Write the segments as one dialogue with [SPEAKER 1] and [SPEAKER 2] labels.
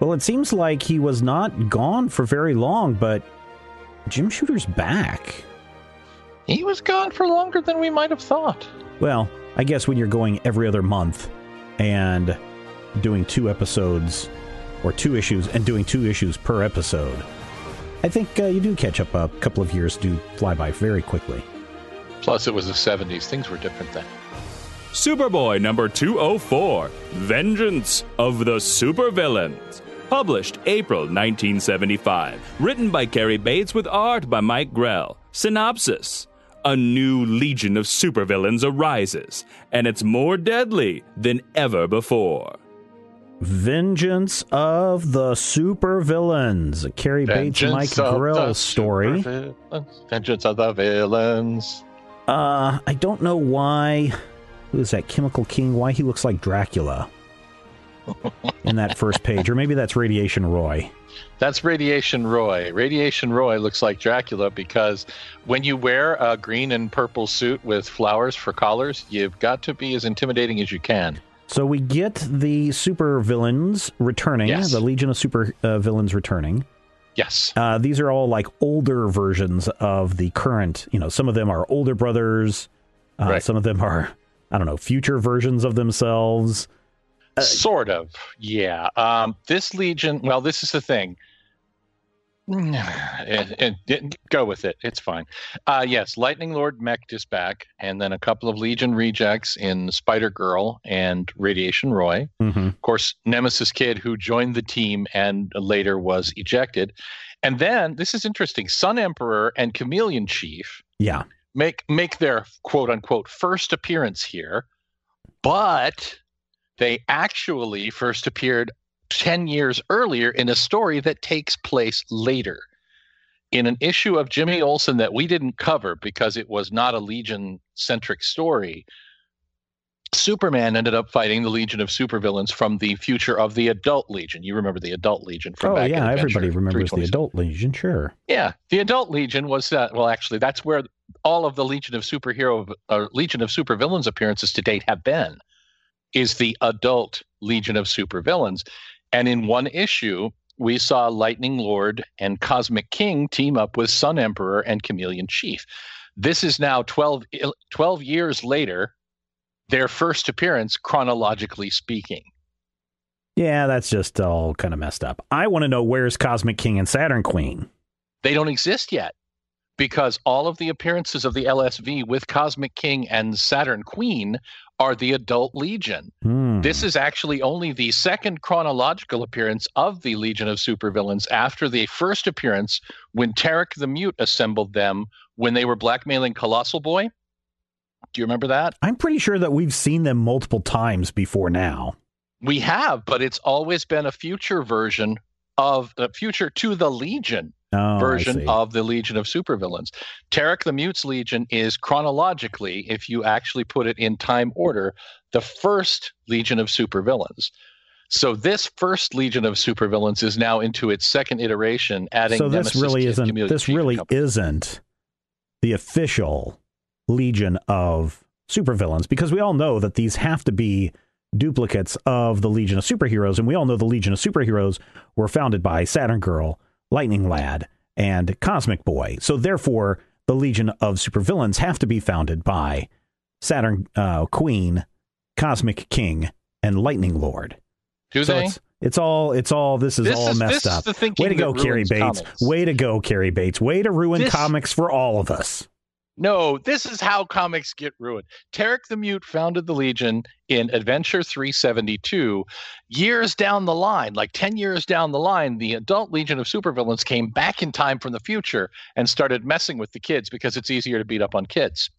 [SPEAKER 1] Well, it seems like he was not gone for very long, but Jim Shooter's back.
[SPEAKER 2] He was gone for longer than we might have thought.
[SPEAKER 1] Well, I guess when you're going every other month and doing two episodes or two issues and doing two issues per episode, I think uh, you do catch up a couple of years do fly by very quickly.
[SPEAKER 2] Plus, it was the 70s. Things were different then.
[SPEAKER 3] Superboy number 204 Vengeance of the Supervillains. Published April 1975. Written by Cary Bates with art by Mike Grell. Synopsis A new legion of supervillains arises, and it's more deadly than ever before.
[SPEAKER 1] Vengeance of the Supervillains, a Cary Bates and Mike
[SPEAKER 2] of
[SPEAKER 1] Grell story.
[SPEAKER 2] supervillains. Vengeance of the villains.
[SPEAKER 1] Uh, I don't know why. Who is that? Chemical King? Why he looks like Dracula in that first page, or maybe that's Radiation Roy.
[SPEAKER 2] That's Radiation Roy. Radiation Roy looks like Dracula because when you wear a green and purple suit with flowers for collars, you've got to be as intimidating as you can.
[SPEAKER 1] So we get the super villains returning,
[SPEAKER 2] Yes.
[SPEAKER 1] the Legion of Super uh, Villains returning.
[SPEAKER 2] Yes.
[SPEAKER 1] Uh, these are all like older versions of the current. You know, some of them are older brothers. Uh,
[SPEAKER 2] Right.
[SPEAKER 1] Some of them are, I don't know, future versions of themselves.
[SPEAKER 2] Sort of. Yeah. Um, this Legion, well, this is the thing. And go with it. It's fine. Uh, yes, Lightning Lord Mech is back, and then a couple of Legion rejects in Spider Girl and Radiation Roy.
[SPEAKER 1] Mm-hmm.
[SPEAKER 2] Of course, Nemesis Kid, who joined the team and later was ejected. And then this is interesting: Sun Emperor and Chameleon Chief
[SPEAKER 1] Yeah.
[SPEAKER 2] make make their quote unquote first appearance here, but they actually first appeared 10 years earlier in a story that takes place later. In an issue of Jimmy Olsen that we didn't cover because it was not a Legion centric story, Superman ended up fighting the Legion of Supervillains from the future of the Adult Legion. You remember the Adult Legion from
[SPEAKER 1] Oh
[SPEAKER 2] back in
[SPEAKER 1] yeah, everybody remembers the Adult Legion. Sure.
[SPEAKER 2] Yeah, the adult legion was uh, well, actually, that's where all of the Legion of Superhero, uh, Legion of Supervillains appearances to date have been, is the adult Legion of Supervillains, and in one issue we saw Lightning Lord and Cosmic King team up with Sun Emperor and Chameleon Chief. This is now 12, 12 years later, their first appearance chronologically speaking.
[SPEAKER 1] Yeah, that's just all kind of messed up. I want to know where's Cosmic King and Saturn Queen.
[SPEAKER 2] they don't exist yet because all of the appearances of the LSV with Cosmic King and Saturn Queen are the adult Legion.
[SPEAKER 1] Hmm.
[SPEAKER 2] This is actually only the second chronological appearance of the Legion of Supervillains after the first appearance when Tarik the Mute assembled them when they were blackmailing Colossal Boy. Do you remember that?
[SPEAKER 1] I'm pretty sure that we've seen them multiple times before now.
[SPEAKER 2] We have, but it's always been a future version of a future to the Legion.
[SPEAKER 1] Oh,
[SPEAKER 2] version of the Legion of Supervillains. Tarik the Mute's Legion is chronologically, if you actually put it in time order, the first Legion of Supervillains. So this first Legion of Supervillains is now into its second iteration, adding
[SPEAKER 1] so this
[SPEAKER 2] Nemesis
[SPEAKER 1] really isn't this really isn't the official legion of supervillains because we all know that these have to be duplicates of the legion of superheroes and we all know the legion of superheroes were founded by saturn girl lightning lad and cosmic boy so therefore the legion of supervillains have to be founded by saturn uh, queen cosmic king and lightning lord
[SPEAKER 2] Do
[SPEAKER 1] so
[SPEAKER 2] they?
[SPEAKER 1] it's It's all it's all this is
[SPEAKER 2] This
[SPEAKER 1] all
[SPEAKER 2] is-
[SPEAKER 1] messed up. Way to go,
[SPEAKER 2] Cary
[SPEAKER 1] Bates.
[SPEAKER 2] comics.
[SPEAKER 1] Way to go, Cary Bates. Way to ruin
[SPEAKER 2] This-
[SPEAKER 1] comics for all of us.
[SPEAKER 2] No, this is how comics get ruined. Tarik the Mute founded the Legion in Adventure 372. Years down the line, like 10 years down the line, the adult Legion of Supervillains came back in time from the future and started messing with the kids because it's easier to beat up on kids.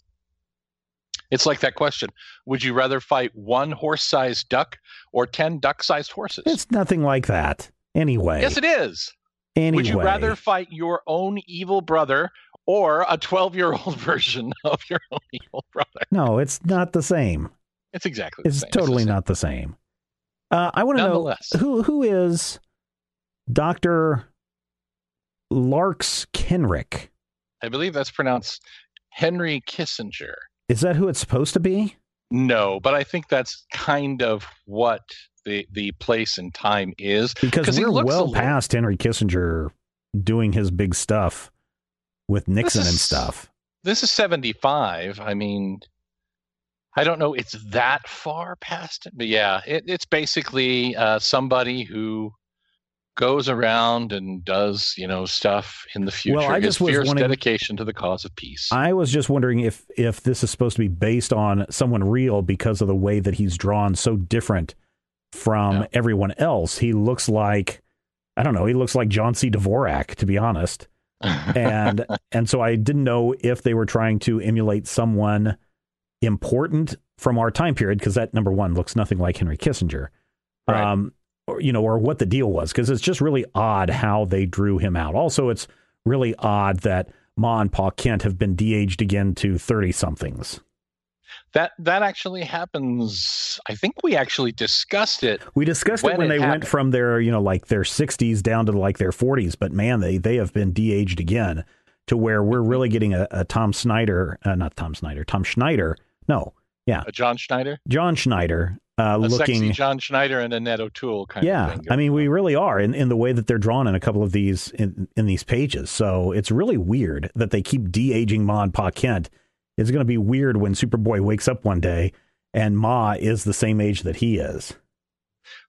[SPEAKER 2] It's like that question Would you rather fight one horse sized duck or 10 duck sized horses?
[SPEAKER 1] It's nothing like that. Anyway.
[SPEAKER 2] yes, it is.
[SPEAKER 1] anyway.
[SPEAKER 2] Would you rather fight your own evil brother or a 12 year old version of your own evil brother?
[SPEAKER 1] No, it's not the same.
[SPEAKER 2] It's exactly the
[SPEAKER 1] It's
[SPEAKER 2] same.
[SPEAKER 1] totally
[SPEAKER 2] the same.
[SPEAKER 1] not the same. Uh, I want to know who who is Doctor Larks Kenrick.
[SPEAKER 2] I believe that's pronounced Henry Kissinger.
[SPEAKER 1] Is that who it's supposed to be?
[SPEAKER 2] No, but I think that's kind of what the the place and time is.
[SPEAKER 1] because we're well
[SPEAKER 2] little-
[SPEAKER 1] past Henry Kissinger doing his big stuff with Nixon and stuff.
[SPEAKER 2] This is 75. I mean, I don't know it's that far past it, but yeah, it, it's basically uh, somebody who goes around and does, you know, stuff in the future.
[SPEAKER 1] Well, I
[SPEAKER 2] His
[SPEAKER 1] just was
[SPEAKER 2] fierce
[SPEAKER 1] wanting-
[SPEAKER 2] dedication to the cause of peace.
[SPEAKER 1] I was just wondering if if this is supposed to be based on someone real because of the way that he's drawn so different from
[SPEAKER 2] No.
[SPEAKER 1] everyone else. He looks like I don't know, he looks like John C. Dvorak, to be honest. And and so I didn't know if they were trying to emulate someone important from our time period because that number one looks nothing like Henry Kissinger,
[SPEAKER 2] Right.
[SPEAKER 1] um, or you know, or what the deal was because it's just really odd how they drew him out. Also, it's really odd that Ma and Pa Kent have been de-aged again to thirty somethings.
[SPEAKER 2] That that actually happens. I think we actually discussed it.
[SPEAKER 1] We discussed it
[SPEAKER 2] When
[SPEAKER 1] when
[SPEAKER 2] it
[SPEAKER 1] they went from their, you know, like their 60s down to like their 40s, but man, they they have been de-aged again to where we're really getting a, a Tom Snyder, uh, not Tom Snyder, Tom Schneider. No,
[SPEAKER 2] Uh, John Schneider,
[SPEAKER 1] John Schneider uh,
[SPEAKER 2] a
[SPEAKER 1] looking.
[SPEAKER 2] sexy John Schneider, and Annette O'Toole kind of
[SPEAKER 1] yeah. I mean, we really are in, in the way that they're drawn in a couple of these in, in these pages. So it's really weird that they keep de-aging Ma and Pa Kent. It's going to be weird when Superboy wakes up one day and Ma is the same age that he is.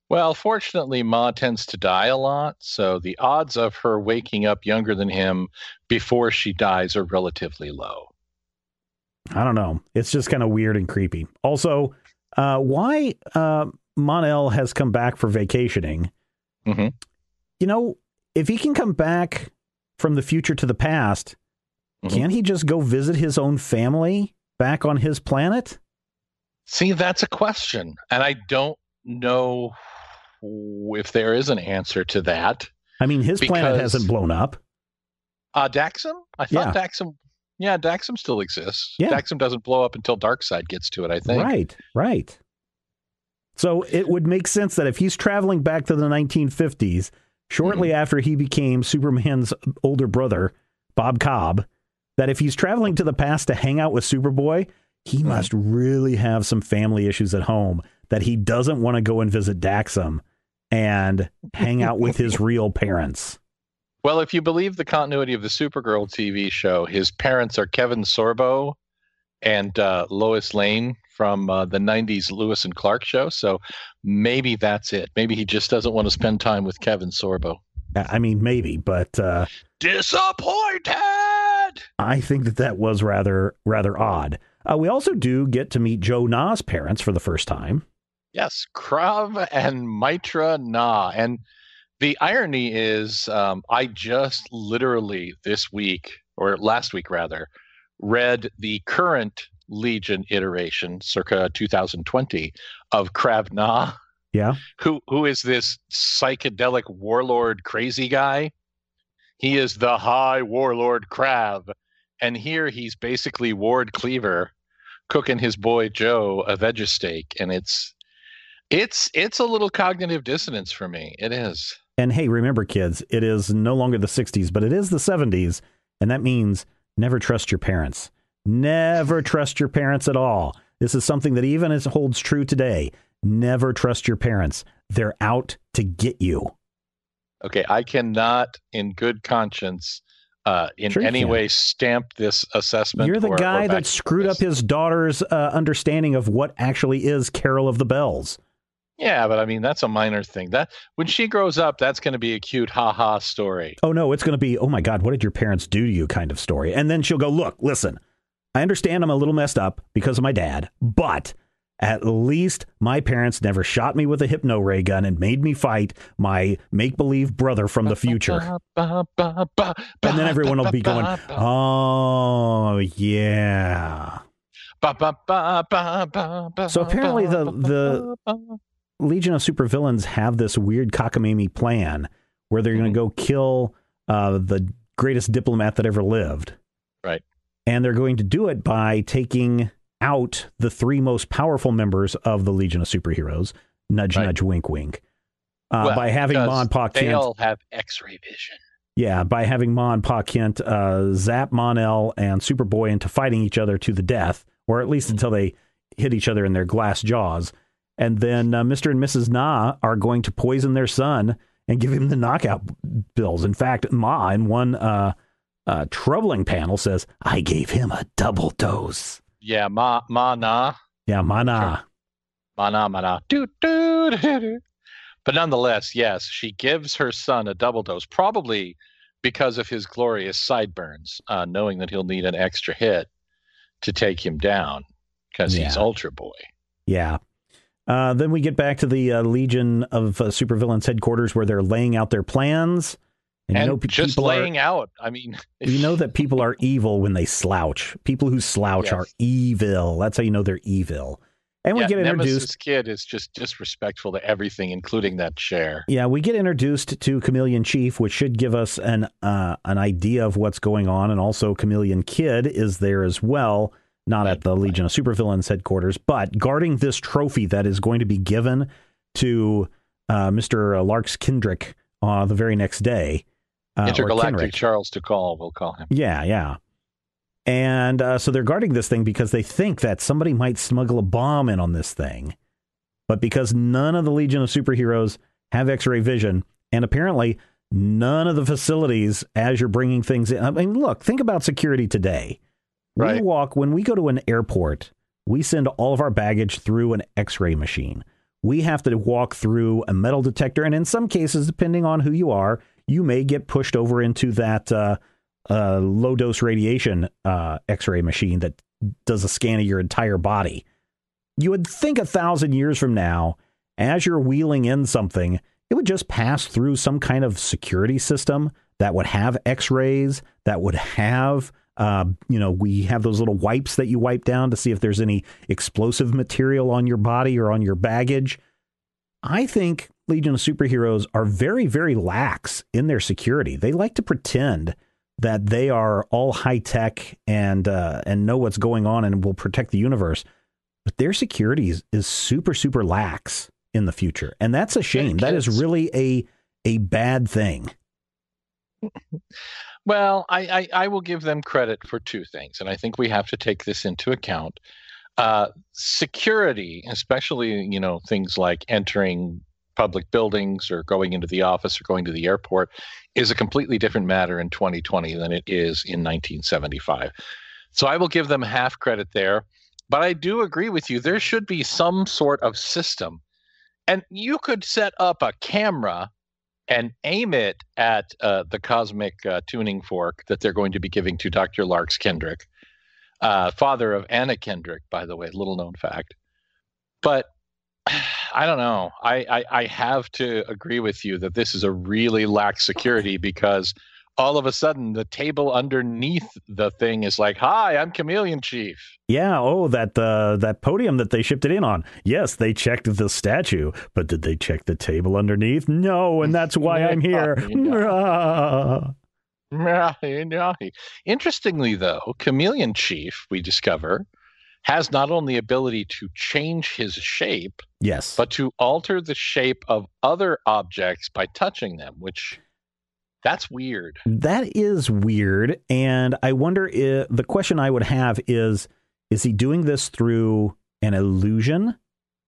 [SPEAKER 2] Well, fortunately, Ma tends to die a lot, so the odds of her waking up younger than him before she dies are relatively low.
[SPEAKER 1] I don't know. It's just kind of weird and creepy. Also, uh, why uh, Mon-El has come back for vacationing.
[SPEAKER 2] Mhm.
[SPEAKER 1] You know, if he can come back from the future to the past,
[SPEAKER 2] Mhm.
[SPEAKER 1] can't he just go visit his own family back on his planet?
[SPEAKER 2] See, that's a question, and I don't know if there is an answer to that.
[SPEAKER 1] I mean, his planet hasn't blown up.
[SPEAKER 2] Uh, Daxam? I thought Daxam. Yeah, Daxam still exists.
[SPEAKER 1] Yeah.
[SPEAKER 2] Daxam doesn't blow up until Darkseid gets to it. I think.
[SPEAKER 1] Right, right. So it would make sense that if he's traveling back to the 1950s, shortly
[SPEAKER 2] Mm-hmm.
[SPEAKER 1] after he became Superman's older brother, Bob Cobb, that if he's traveling to the past to hang out with Superboy, he
[SPEAKER 2] Mm-hmm.
[SPEAKER 1] must really have some family issues at home that he doesn't want to go and visit Daxam and hang out with his real parents.
[SPEAKER 2] Well, if you believe the continuity of the Supergirl TV show, his parents are Kevin Sorbo and uh, Lois Lane from uh, the 90s Lois and Clark show. So maybe that's it. Maybe he just doesn't want to spend time with Kevin Sorbo.
[SPEAKER 1] I mean, maybe, but uh,
[SPEAKER 2] Disappointed!
[SPEAKER 1] I think that that was rather rather odd. Uh, we also do get to meet Jo Nah's parents for the first time.
[SPEAKER 2] Yes, Krav and Mitra Nah. And the irony is, um, I just literally this week, or last week rather, read the current Legion iteration, circa 2020, of Krav Nah,
[SPEAKER 1] Yeah.
[SPEAKER 2] who who is this psychedelic warlord crazy guy. He is the High Warlord Krav, and here he's basically Ward Cleaver cooking his boy Jo a veggie steak, and it's it's it's a little cognitive dissonance for me. It is.
[SPEAKER 1] And hey, remember, kids, it is no longer the 60s, but it is the 70s. And that means never trust your parents. Never trust your parents at all. This is something that even holds true today. Never trust your parents. They're out to get you.
[SPEAKER 2] Okay, I cannot, in good conscience, uh, in
[SPEAKER 1] Sure
[SPEAKER 2] any
[SPEAKER 1] can.
[SPEAKER 2] way stamp this assessment.
[SPEAKER 1] You're the
[SPEAKER 2] or- or
[SPEAKER 1] guy
[SPEAKER 2] back
[SPEAKER 1] that screwed up his daughter's uh, understanding of what actually is Carol of the Bells.
[SPEAKER 2] Yeah, but I mean that's a minor thing. That when she grows up, that's going to be a cute ha ha story.
[SPEAKER 1] Oh no, it's going to be oh my god, what did your parents do to you kind of story. And then she'll go, "Look, listen. I understand I'm a little messed up because of my dad, but at least my parents never shot me with a hypno ray gun and made me fight my make believe brother from the future. and then everyone will be going, "Oh yeah." So apparently the the Legion of Supervillains have this weird cockamamie plan where they're going to go kill uh, the greatest diplomat that ever lived.
[SPEAKER 2] Right.
[SPEAKER 1] And they're going to do it by taking out the three most powerful members of the Legion of Superheroes. Nudge, right. nudge, wink, wink. Uh, well, by having Ma and Pa
[SPEAKER 2] Kent. They all have X-ray vision.
[SPEAKER 1] Yeah, by having Ma and Pa Kent uh, zap Mon-El and Superboy into fighting each other to the death, or at least until they hit each other in their glass jaws. And then uh, Mr. and Mrs. Nah are going to poison their son and give him the knockout pills. In fact, Ma in one uh, uh, troubling panel says, "I gave him a double dose."
[SPEAKER 2] Yeah, Ma Ma Na.
[SPEAKER 1] Yeah, Ma Na.
[SPEAKER 2] Ma Na Ma Na. Do, do, do, do. But nonetheless, yes, she gives her son a double dose, probably because of his glorious sideburns, uh, knowing that he'll need an extra hit to take him down because yeah. he's Ultra Boy.
[SPEAKER 1] Yeah. Uh, then we get back to the uh, Legion of uh, Supervillains headquarters where they're laying out their plans.
[SPEAKER 2] And, and you know, just laying are, out. I mean,
[SPEAKER 1] you know that people are evil when they slouch. People who slouch yes. are evil. That's how you know they're evil. And
[SPEAKER 2] yeah,
[SPEAKER 1] we get introduced.
[SPEAKER 2] Nemesis Kid is just disrespectful to everything, including that chair.
[SPEAKER 1] Yeah, we get introduced to Chameleon Chief, which should give us an uh, an idea of what's going on, and also Chameleon Kid is there as well not at the Legion of Supervillains headquarters, but guarding this trophy that is going to be given to uh, Mr. Larks Kendrick uh, the very next day.
[SPEAKER 2] Uh, Intergalactic Charles DeCall, we'll call him.
[SPEAKER 1] Yeah, yeah. And uh, so they're guarding this thing because they think that somebody might smuggle a bomb in on this thing. But because none of the Legion of Superheroes have X ray vision, and apparently none of the facilities as you're bringing things in. I mean, look, think about security today. Right. We walk, when we go to an airport, we send all of our baggage through an x ray machine. We have to walk through a metal detector. And in some cases, depending on who you are, you may get pushed over into that uh, uh, low dose radiation uh, x ray machine that does a scan of your entire body. You would think a thousand years from now, as you're wheeling in something, it would just pass through some kind of security system that would have x rays, that would have uh, you know, we have those little wipes that you wipe down to see if there's any explosive material on your body or on your baggage. I think Legion of Superheroes are very, very lax in their security. They like to pretend that they are all high tech and uh, and know what's going on and will protect the universe, but their security is, is super, super lax in the future, and that's a shame. That is really a a bad thing.
[SPEAKER 2] Well, I, I, I, will give them credit for two things, and I think we have to take this into account. Uh, security, especially you know things like entering public buildings or going into the office or going to the airport, is a completely different matter in 2020 than it is in 1975. So I will give them half credit there, but I do agree with you. There should be some sort of system, and you could set up a camera and aim it at uh, the cosmic uh, tuning fork that they're going to be giving to Dr. Larks Kendrick, uh, father of Anna Kendrick, by the way, little known fact. But I don't know. I, I, I have to agree with you that this is a really lax security because all of a sudden the table underneath the thing is like, "Hi, I'm Chameleon Chief."
[SPEAKER 1] Yeah. Oh, that uh, that podium that they shipped it in on. Yes, they checked the statue, but did they check the table underneath? No, and that's why I'm here.
[SPEAKER 2] Interestingly, though, Chameleon Chief, we discover, has not only the ability to change his shape,
[SPEAKER 1] yes,
[SPEAKER 2] but to alter the shape of other objects by touching them, which that's weird.
[SPEAKER 1] That is weird. And I wonder if the question I would have is is he doing this through an illusion?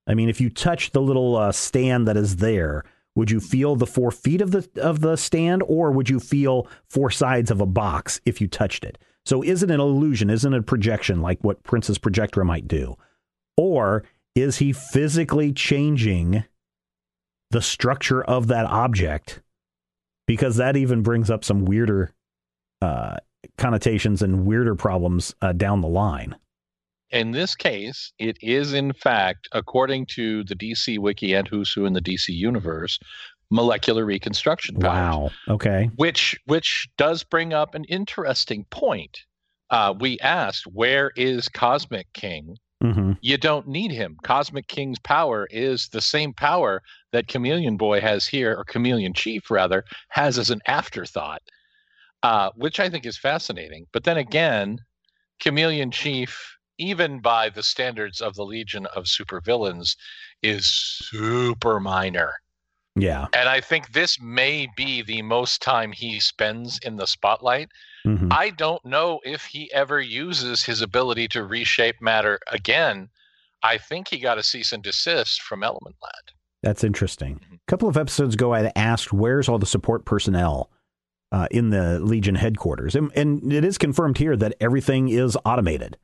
[SPEAKER 1] I mean, if you touch the little uh, stand that is there, would you feel the four feet of the of the stand, or would you feel four sides of a box if you touched it? So, is it an illusion? Isn't it a projection like what Princess Projectra might do, or is he physically changing the structure of that object because that even brings up some weirder uh, connotations and weirder problems uh, down the line.
[SPEAKER 2] In this case, it is in fact, according to the DC Wiki and Who's Who in the DC universe, molecular reconstruction powers.
[SPEAKER 1] Wow. Okay.
[SPEAKER 2] Which which does bring up an interesting point. Uh, we asked, where is Cosmic King?
[SPEAKER 1] hmm
[SPEAKER 2] You don't need him. Cosmic King's power is the same power that Chameleon Boy has here, or Chameleon Chief rather, has as an afterthought, uh, which I think is fascinating. But then again, Chameleon Chief, even by the standards of the Legion of Supervillains, is super minor.
[SPEAKER 1] Yeah.
[SPEAKER 2] And I think this may be the most time he spends in the spotlight.
[SPEAKER 1] hmm
[SPEAKER 2] I don't know if he ever uses his ability to reshape matter again. I think he got a cease and desist from Element Lad.
[SPEAKER 1] That's interesting.
[SPEAKER 2] Mhm.
[SPEAKER 1] A couple of episodes ago, I asked, "Where's all the support personnel uh, in the Legion headquarters?" And, and it is confirmed here that everything is automated.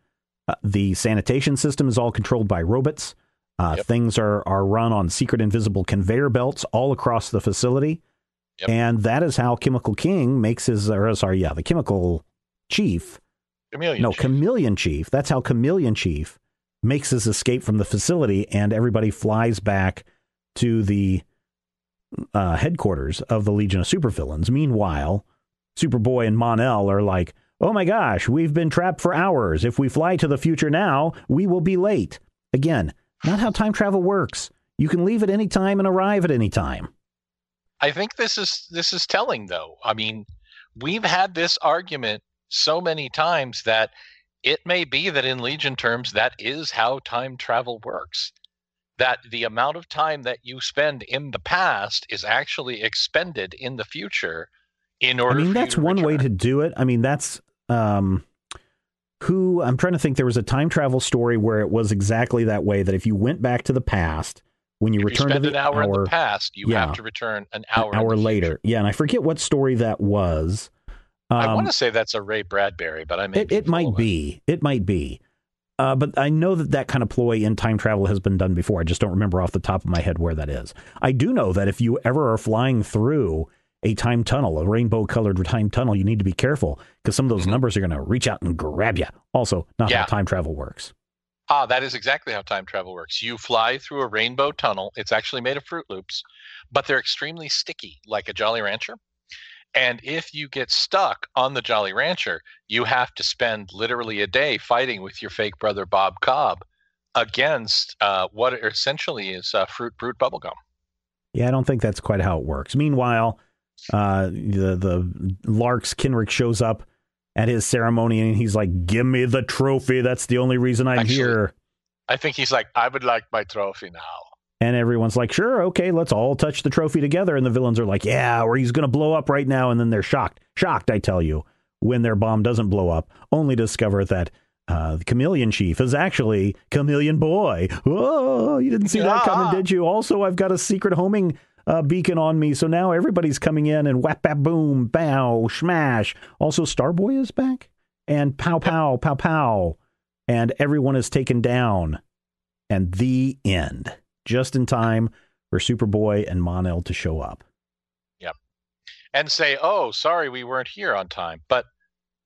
[SPEAKER 1] Uh, the sanitation system is all controlled by robots. Uh,
[SPEAKER 2] Yep.
[SPEAKER 1] Things are are run on secret invisible conveyor belts all across the facility,
[SPEAKER 2] Yep.
[SPEAKER 1] and that is how Chemical King makes his. Or sorry, yeah, the Chemical Chief
[SPEAKER 2] Chameleon.
[SPEAKER 1] no,
[SPEAKER 2] Chief.
[SPEAKER 1] Chameleon Chief. That's how Chameleon Chief makes his escape from the facility, and everybody flies back to the uh, headquarters of the Legion of Supervillains. Meanwhile, Superboy and Mon-El are like, "Oh my gosh, we've been trapped for hours. If we fly to the future now, we will be late." Again, not how time travel works. You can leave at any time and arrive at any time.
[SPEAKER 2] I think this is this is telling though. I mean, we've had this argument so many times that it may be that in Legion terms that is how time travel works. That the amount of time that you spend in the past is actually expended in the future in order I mean,
[SPEAKER 1] that's one way to do it. I mean, that's um, who I'm trying to think. There was a time travel story where it was exactly that way. That if you went back to the past, when you
[SPEAKER 2] If you
[SPEAKER 1] return to the
[SPEAKER 2] an hour, in the past, you
[SPEAKER 1] yeah.
[SPEAKER 2] have to return an
[SPEAKER 1] an
[SPEAKER 2] hour, in
[SPEAKER 1] hour
[SPEAKER 2] the future.
[SPEAKER 1] later, yeah, and I forget what story that was.
[SPEAKER 2] I
[SPEAKER 1] Um,
[SPEAKER 2] want to say that's a Ray Bradbury, but I may
[SPEAKER 1] it, it might be. It might be. Uh, but I know that that kind of ploy in time travel has been done before. I just don't remember off the top of my head where that is. I do know that if you ever are flying through a time tunnel, a rainbow colored time tunnel, you need to be careful because some of those
[SPEAKER 2] Mhm.
[SPEAKER 1] numbers are going to reach out and grab you. Also, not how time travel works.
[SPEAKER 2] Ah, that is exactly how time travel works. You fly through a rainbow tunnel. It's actually made of Froot Loops, but they're extremely sticky, like a Jolly Rancher. And if you get stuck on the Jolly Rancher, you have to spend literally a day fighting with your fake brother Bob Cobb against uh, what essentially is uh, fruit brute bubblegum.
[SPEAKER 1] Yeah, I don't think that's quite how it works. Meanwhile, uh, the the Lark's Kenrick shows up at his ceremony and he's like, "Give me the trophy. That's the only reason I'm
[SPEAKER 2] Actually-
[SPEAKER 1] here."
[SPEAKER 2] I think he's like, I would like my trophy now.
[SPEAKER 1] And everyone's like, sure, okay, let's all touch the trophy together. And the villains are like, yeah, or he's going to blow up right now. And then they're shocked, shocked, I tell you, when their bomb doesn't blow up, only discover that uh, the Chameleon Chief is actually Chameleon Boy. Oh, you didn't see that coming, did you? Also, I've got a secret homing uh, beacon on me. So now everybody's coming in and whap, bap, boom, bow, smash. Also, Starboy is back and pow, pow, pow, pow. And everyone is taken down. And the end just in time for Superboy and Mon-El to show up. Yep.
[SPEAKER 2] And say, "Oh, sorry, we weren't here on time." But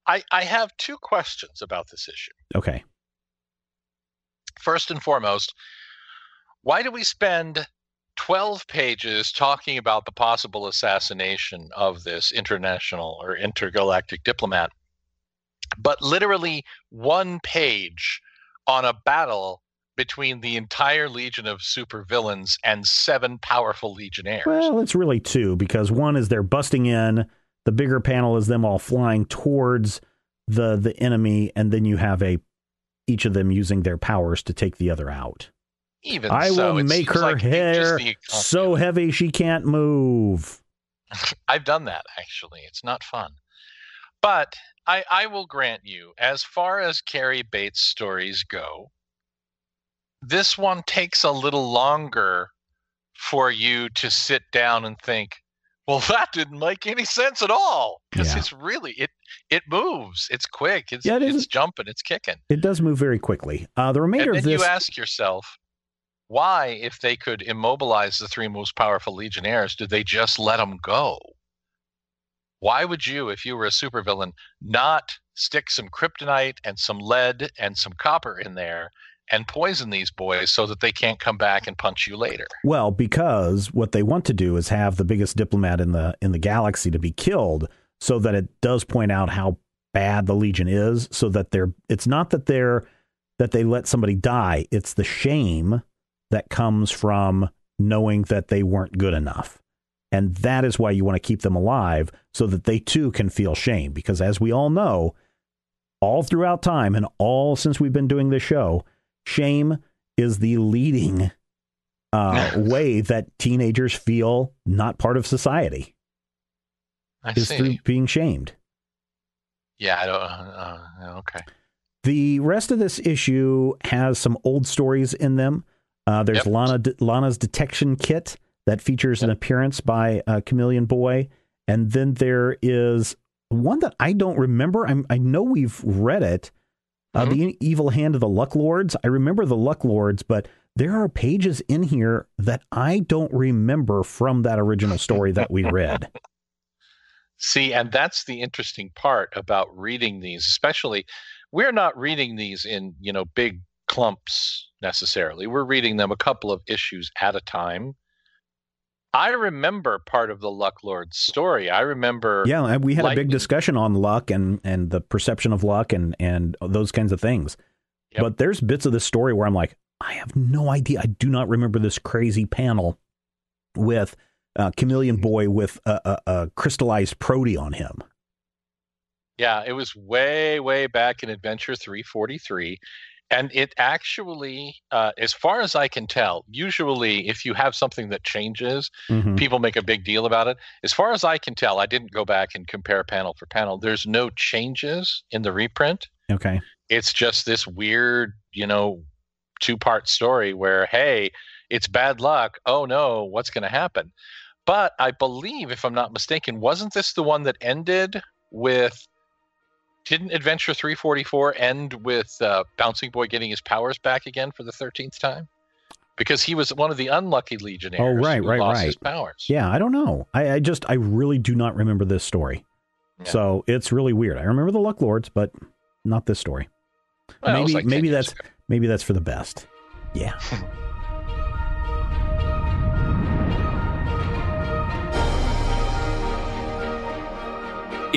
[SPEAKER 2] I, I have two questions about this issue.
[SPEAKER 1] Okay.
[SPEAKER 2] First and foremost, why do we spend 12 pages talking about the possible assassination of this international or intergalactic diplomat, but literally one page on a battle between the entire legion of supervillains and seven powerful legionnaires?
[SPEAKER 1] Well, it's really two because one is they're busting in. The bigger panel is them all flying towards the the enemy, and then you have a each of them using their powers to take the other out.
[SPEAKER 2] Even
[SPEAKER 1] I
[SPEAKER 2] so,
[SPEAKER 1] will make her
[SPEAKER 2] like
[SPEAKER 1] hair so heavy she can't move.
[SPEAKER 2] I've done that actually. It's not fun. But I, I will grant you, as far as Cary Bates stories go, this one takes a little longer for you to sit down and think, well, that didn't make any sense at all. Because
[SPEAKER 1] Yeah.
[SPEAKER 2] it's really it it moves. It's quick. It's
[SPEAKER 1] Yeah, it
[SPEAKER 2] it's jumping, it's kicking.
[SPEAKER 1] It does move very quickly. Uh, the remainder
[SPEAKER 2] And
[SPEAKER 1] of
[SPEAKER 2] then
[SPEAKER 1] this,
[SPEAKER 2] you ask yourself, why, if they could immobilize the three most powerful Legionnaires, did they just let them go? Why would you, if you were a supervillain, not stick some kryptonite and some lead and some copper in there and poison these boys so that they can't come back and punch you later?
[SPEAKER 1] Well, because what they want to do is have the biggest diplomat in the in the galaxy to be killed so that it does point out how bad the legion is so that they're it's not that they're that they let somebody die, it's the shame that comes from knowing that they weren't good enough. And that is why you want to keep them alive so that they too can feel shame. Because as we all know, all throughout time and all since we've been doing this show, shame is the leading uh, way that teenagers feel not part of society.
[SPEAKER 2] I
[SPEAKER 1] is
[SPEAKER 2] see.
[SPEAKER 1] through being shamed.
[SPEAKER 2] Yeah, I don't. Uh, uh, okay.
[SPEAKER 1] The rest of this issue has some old stories in them. Uh, there's
[SPEAKER 2] Yep.
[SPEAKER 1] Lana Lana's detection kit that features an appearance by uh, Chameleon Boy, and then there is one that I don't remember. I'm, I know we've read it. Uh,
[SPEAKER 2] Mhm.
[SPEAKER 1] The Evil Hand of the Luck Lords. I remember the Luck Lords, but there are pages in here that I don't remember from that original story that we read.
[SPEAKER 2] See, and that's the interesting part about reading these, especially we're not reading these in, you know, big clumps necessarily. We're reading them a couple of issues at a time. I remember part of the Luck Lord story. I remember
[SPEAKER 1] Yeah, we had a big discussion on luck and and the perception of luck and and those kinds of things.
[SPEAKER 2] Yep.
[SPEAKER 1] But there's bits of this story where I'm like, I have no idea. I do not remember this crazy panel with uh, Chameleon Boy with a, a, a crystallized Proty on him.
[SPEAKER 2] Yeah, it was way, way back in Adventure 343. And it actually, uh, as far as I can tell, usually if you have something that changes,
[SPEAKER 1] Mhm.
[SPEAKER 2] people make a big deal about it. As far as I can tell, I didn't go back and compare panel for panel. There's no changes in the reprint.
[SPEAKER 1] Okay.
[SPEAKER 2] It's just this weird, you know, two part story where, hey, it's bad luck. Oh no, what's going to happen? But I believe, if I'm not mistaken, wasn't this the one that ended with. Didn't Adventure 344 end with uh, Bouncing Boy getting his powers back again for the 13th time? Because he was one of the unlucky Legionnaires.
[SPEAKER 1] Oh, right,
[SPEAKER 2] who
[SPEAKER 1] right,
[SPEAKER 2] lost his
[SPEAKER 1] right.
[SPEAKER 2] powers.
[SPEAKER 1] Yeah, I don't know. I, I just I really do not remember this story.
[SPEAKER 2] Yeah.
[SPEAKER 1] So it's really weird. I remember the Luck Lords, but not this story.
[SPEAKER 2] Well,
[SPEAKER 1] maybe
[SPEAKER 2] like
[SPEAKER 1] maybe that's
[SPEAKER 2] ago.
[SPEAKER 1] maybe that's for the best. Yeah.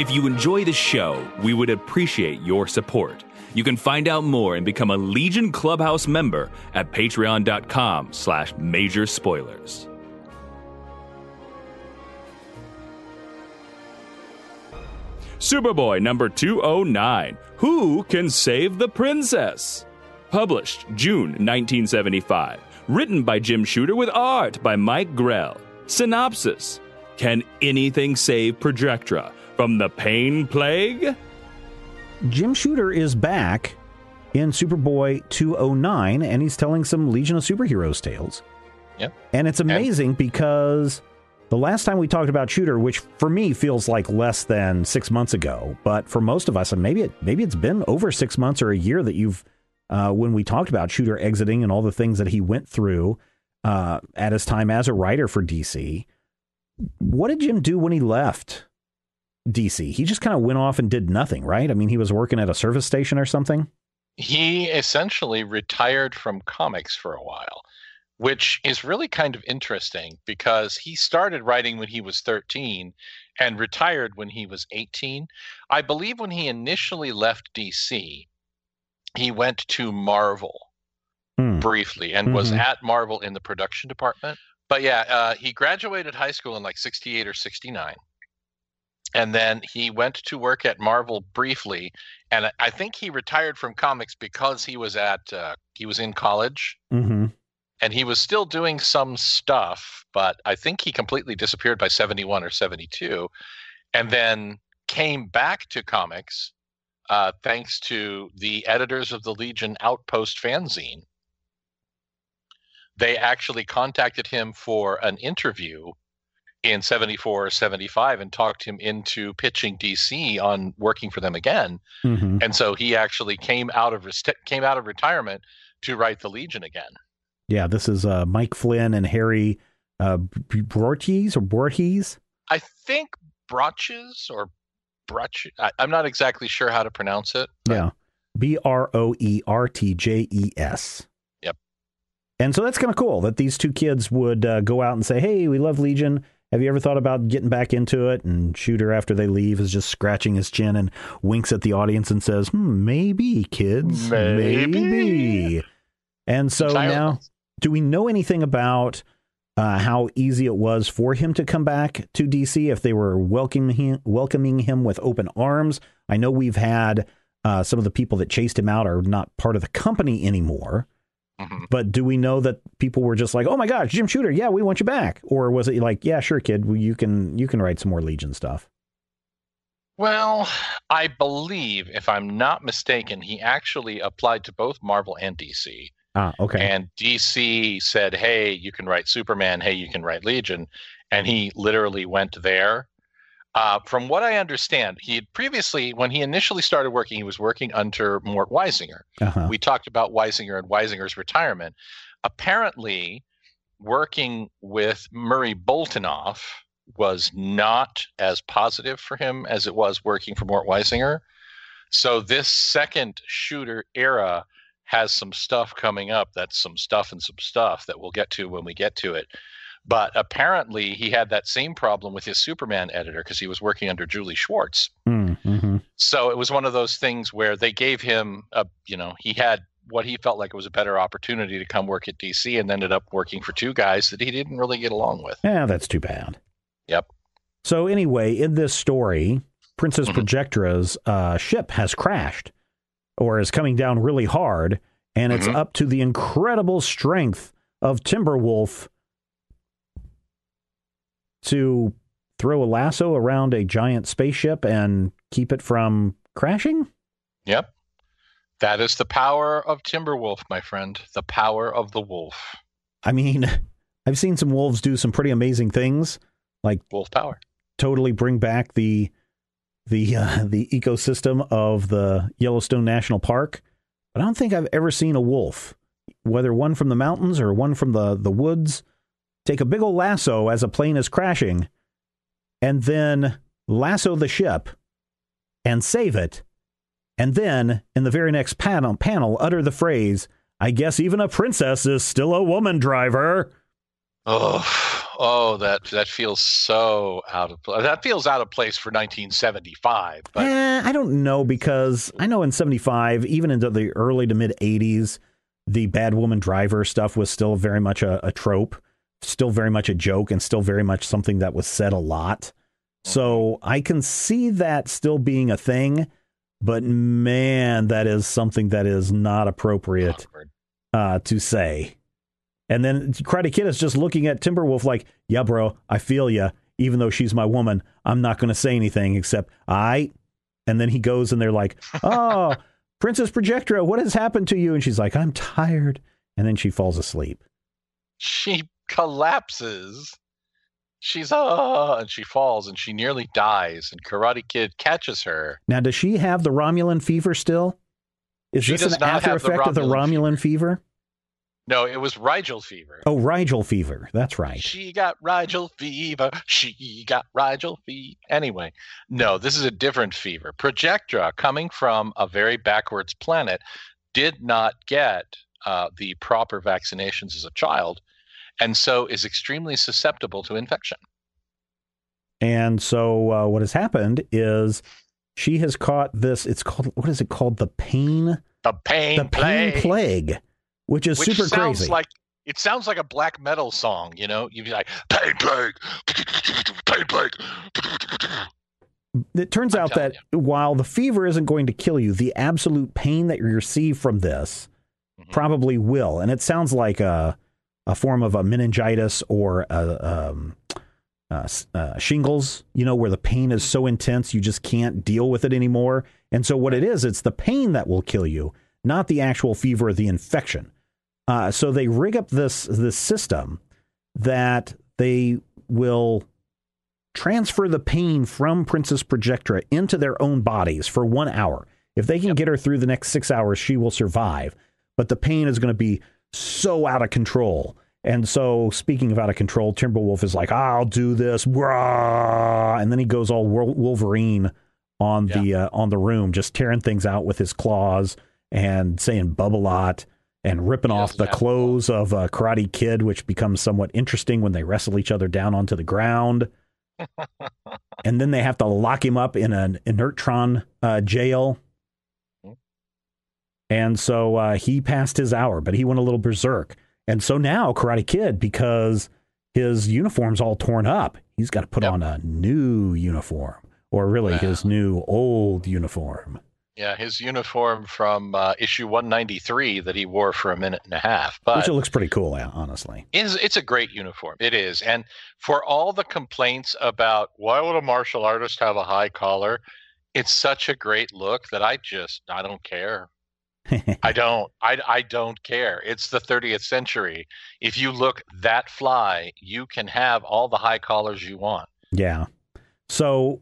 [SPEAKER 3] If you enjoy the show, we would appreciate your support. You can find out more and become a Legion Clubhouse member at patreon.com slash major spoilers. Superboy number 209 Who Can Save the Princess? Published June 1975. Written by Jim Shooter with art by Mike Grell. Synopsis Can anything save Projectra from the pain plague?
[SPEAKER 1] Jim Shooter is back in Superboy 209 and he's telling some Legion of Superheroes tales.
[SPEAKER 2] Yep.
[SPEAKER 1] And it's amazing because the last time we talked about Shooter, which for me feels like less than six months ago, but for most of us, and maybe it maybe it's been over six months or a year that you've uh, when we talked about Shooter exiting and all the things that he went through uh, at his time as a writer for DC. What did Jim do when he left DC? He just kind of went off and did nothing, right? I mean, he was working at a service station or something.
[SPEAKER 2] he essentially retired from comics for a while, which is really kind of interesting because he started writing when he was 13 and retired when he was 18. I believe when he initially left DC, he went to Marvel
[SPEAKER 1] Hmm.
[SPEAKER 2] briefly and was
[SPEAKER 1] Mhm.
[SPEAKER 2] at Marvel in the production department. But yeah, uh, he graduated high school in like 68 or 69. And then he went to work at Marvel briefly and I- think he retired from comics because he was at uh, he was in college
[SPEAKER 1] Mm-hmm.
[SPEAKER 2] and he was still doing some stuff, but I think he completely disappeared by 71 or 72 and then came back to comics uh, thanks to the editors of the Legion Outpost fanzine. They actually contacted him for an interview in 74 or 75 and talked him into pitching DC on working for them again
[SPEAKER 1] Mm-hmm.
[SPEAKER 2] and so he actually came out of rest- came out of retirement to write the Legion again.
[SPEAKER 1] Yeah, this is uh, Mike Flynn and Harry uh, or Borties.
[SPEAKER 2] I think Brotches or Brutch. I, am not exactly sure how to pronounce it.
[SPEAKER 1] Yeah. B R O E R T J E S.
[SPEAKER 2] Yep.
[SPEAKER 1] And so that's kind of cool that these two kids would uh, go out and say, Hey, we love Legion. Have you ever thought about getting back into it? And Shooter, after they leave, is just scratching his chin and winks at the audience and says, hmm, Maybe, kids.
[SPEAKER 2] Maybe.
[SPEAKER 1] maybe. And so now, do we know anything about uh, how easy it was for him to come back to DC if they were welcoming him, welcoming him with open arms. I know we've had uh, some of the people that chased him out are not part of the company anymore. Mm-hmm. But do we know that people were just like, "Oh my gosh, Jim Shooter, yeah, we want you back," or was it like, "Yeah, sure, kid, you can you can write some more Legion stuff"?
[SPEAKER 2] Well, I believe, if I'm not mistaken, he actually applied to both Marvel and DC.
[SPEAKER 1] Ah, okay.
[SPEAKER 2] And DC said, "Hey, you can write Superman. Hey, you can write Legion," and he literally went there. Uh, from what I understand, he had previously, when he initially started working, he was working under Mort Weisinger. Uh-huh. We talked about Weisinger and Weisinger's retirement. Apparently, working with Murray Boltinoff was not as positive for him as it was working for Mort Weisinger. So this second shooter era has some stuff coming up. That's some stuff and some stuff that we'll get to when we get to it. But apparently, he had that same problem with his Superman editor because he was working under Julie Schwartz.
[SPEAKER 1] Hmm, mm-hmm.
[SPEAKER 2] So it was one of those things where they gave him a, you know, he had what he felt like it was a better opportunity to come work at DC and ended up working for two guys that he didn't really get along with.
[SPEAKER 1] Yeah, that's too bad.
[SPEAKER 2] Yep.
[SPEAKER 1] So anyway, in this story, Princess mm-hmm. Projectra's uh, ship has crashed or is coming down really hard, and it's mm-hmm. up to the incredible strength of Timberwolf to throw a lasso around a giant spaceship and keep it from crashing?
[SPEAKER 2] Yep. That is the power of Timberwolf, my friend. The power of the wolf.
[SPEAKER 1] I mean, I've seen some wolves do some pretty amazing things, like
[SPEAKER 2] wolf power.
[SPEAKER 1] Totally bring back the the uh, the ecosystem of the Yellowstone National Park, but I don't think I've ever seen a wolf, whether one from the mountains or one from the the woods, take a big old lasso as a plane is crashing, and then lasso the ship and save it, and then in the very next panel panel utter the phrase, "I guess even a princess is still a woman driver."
[SPEAKER 2] Oh, oh, that that feels so out of place. That feels out of place for 1975. But
[SPEAKER 1] eh, I don't know because I know in 75, even into the early to mid 80s, the bad woman driver stuff was still very much a, a trope, still very much a joke, and still very much something that was said a lot. So. I can see that still being a thing, but man, that is something that is not appropriate uh, to say. And then Karate Kid is just looking at Timberwolf like, yeah, bro, I feel ya. Even though she's my woman, I'm not going to say anything except, I. And then he goes and they're like, oh, Princess Projectra, what has happened to you? And she's like, I'm tired. And then she falls asleep.
[SPEAKER 2] She collapses. She's ah, and she falls and she nearly dies. And Karate Kid catches her.
[SPEAKER 1] Now, does she have the Romulan fever still? Is
[SPEAKER 2] she
[SPEAKER 1] this an after effect of the Romulan fever? fever?
[SPEAKER 2] No, it was Rigel fever.
[SPEAKER 1] Oh, Rigel fever. That's right.
[SPEAKER 2] She got Rigel fever. She got Rigel fever. Anyway, no, this is a different fever. Projectra, coming from a very backwards planet, did not get uh, the proper vaccinations as a child, and so is extremely susceptible to infection.
[SPEAKER 1] And so, uh, what has happened is she has caught this. It's called what is it called? The pain.
[SPEAKER 2] The pain.
[SPEAKER 1] The pain
[SPEAKER 2] plague.
[SPEAKER 1] plague which is
[SPEAKER 2] which
[SPEAKER 1] super
[SPEAKER 2] sounds
[SPEAKER 1] crazy.
[SPEAKER 2] Like it sounds like a black metal song, you know. You'd be like, "Pain plague, pain plague."
[SPEAKER 1] It turns I'm out that you. while the fever isn't going to kill you, the absolute pain that you receive from this mm-hmm. probably will. And it sounds like a a form of a meningitis or a, um, uh, uh, shingles, you know, where the pain is so intense you just can't deal with it anymore. And so what it is, it's the pain that will kill you, not the actual fever or the infection. Uh, so they rig up this this system that they will transfer the pain from Princess Projectra into their own bodies for one hour. If they can yep. get her through the next six hours, she will survive. But the pain is going to be so out of control. And so, speaking of out of control, Timberwolf is like, "I'll do this," rah! and then he goes all Wolverine on yeah. the uh, on the room, just tearing things out with his claws and saying "bub a lot" and ripping off the clothes of a Karate Kid, which becomes somewhat interesting when they wrestle each other down onto the ground. and then they have to lock him up in an inertron uh, jail. And so uh, he passed his hour, but he went a little berserk. And so now Karate Kid, because his uniform's all torn up, he's got to put yep. on a new uniform, or really wow. his new old uniform.
[SPEAKER 2] Yeah, his uniform from uh, issue 193 that he wore for a minute and a half. But
[SPEAKER 1] Which it looks pretty cool, honestly.
[SPEAKER 2] Is it's a great uniform. It is. And for all the complaints about why would a martial artist have a high collar, it's such a great look that I just I don't care. I don't. I, I don't care. It's the 30th century. If you look that fly, you can have all the high collars you want.
[SPEAKER 1] Yeah. So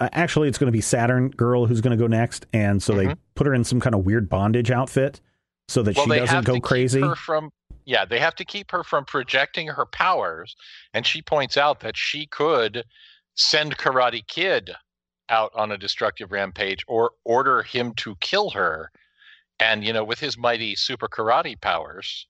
[SPEAKER 1] uh, actually it's going to be Saturn girl who's going to go next, and so mm-hmm. they put her in some kind of weird bondage outfit so that well, she doesn't go crazy.
[SPEAKER 2] from yeah, they have to keep her from projecting her powers, and she points out that she could send Karate Kid out on a destructive rampage or order him to kill her. And you know, with his mighty super karate powers,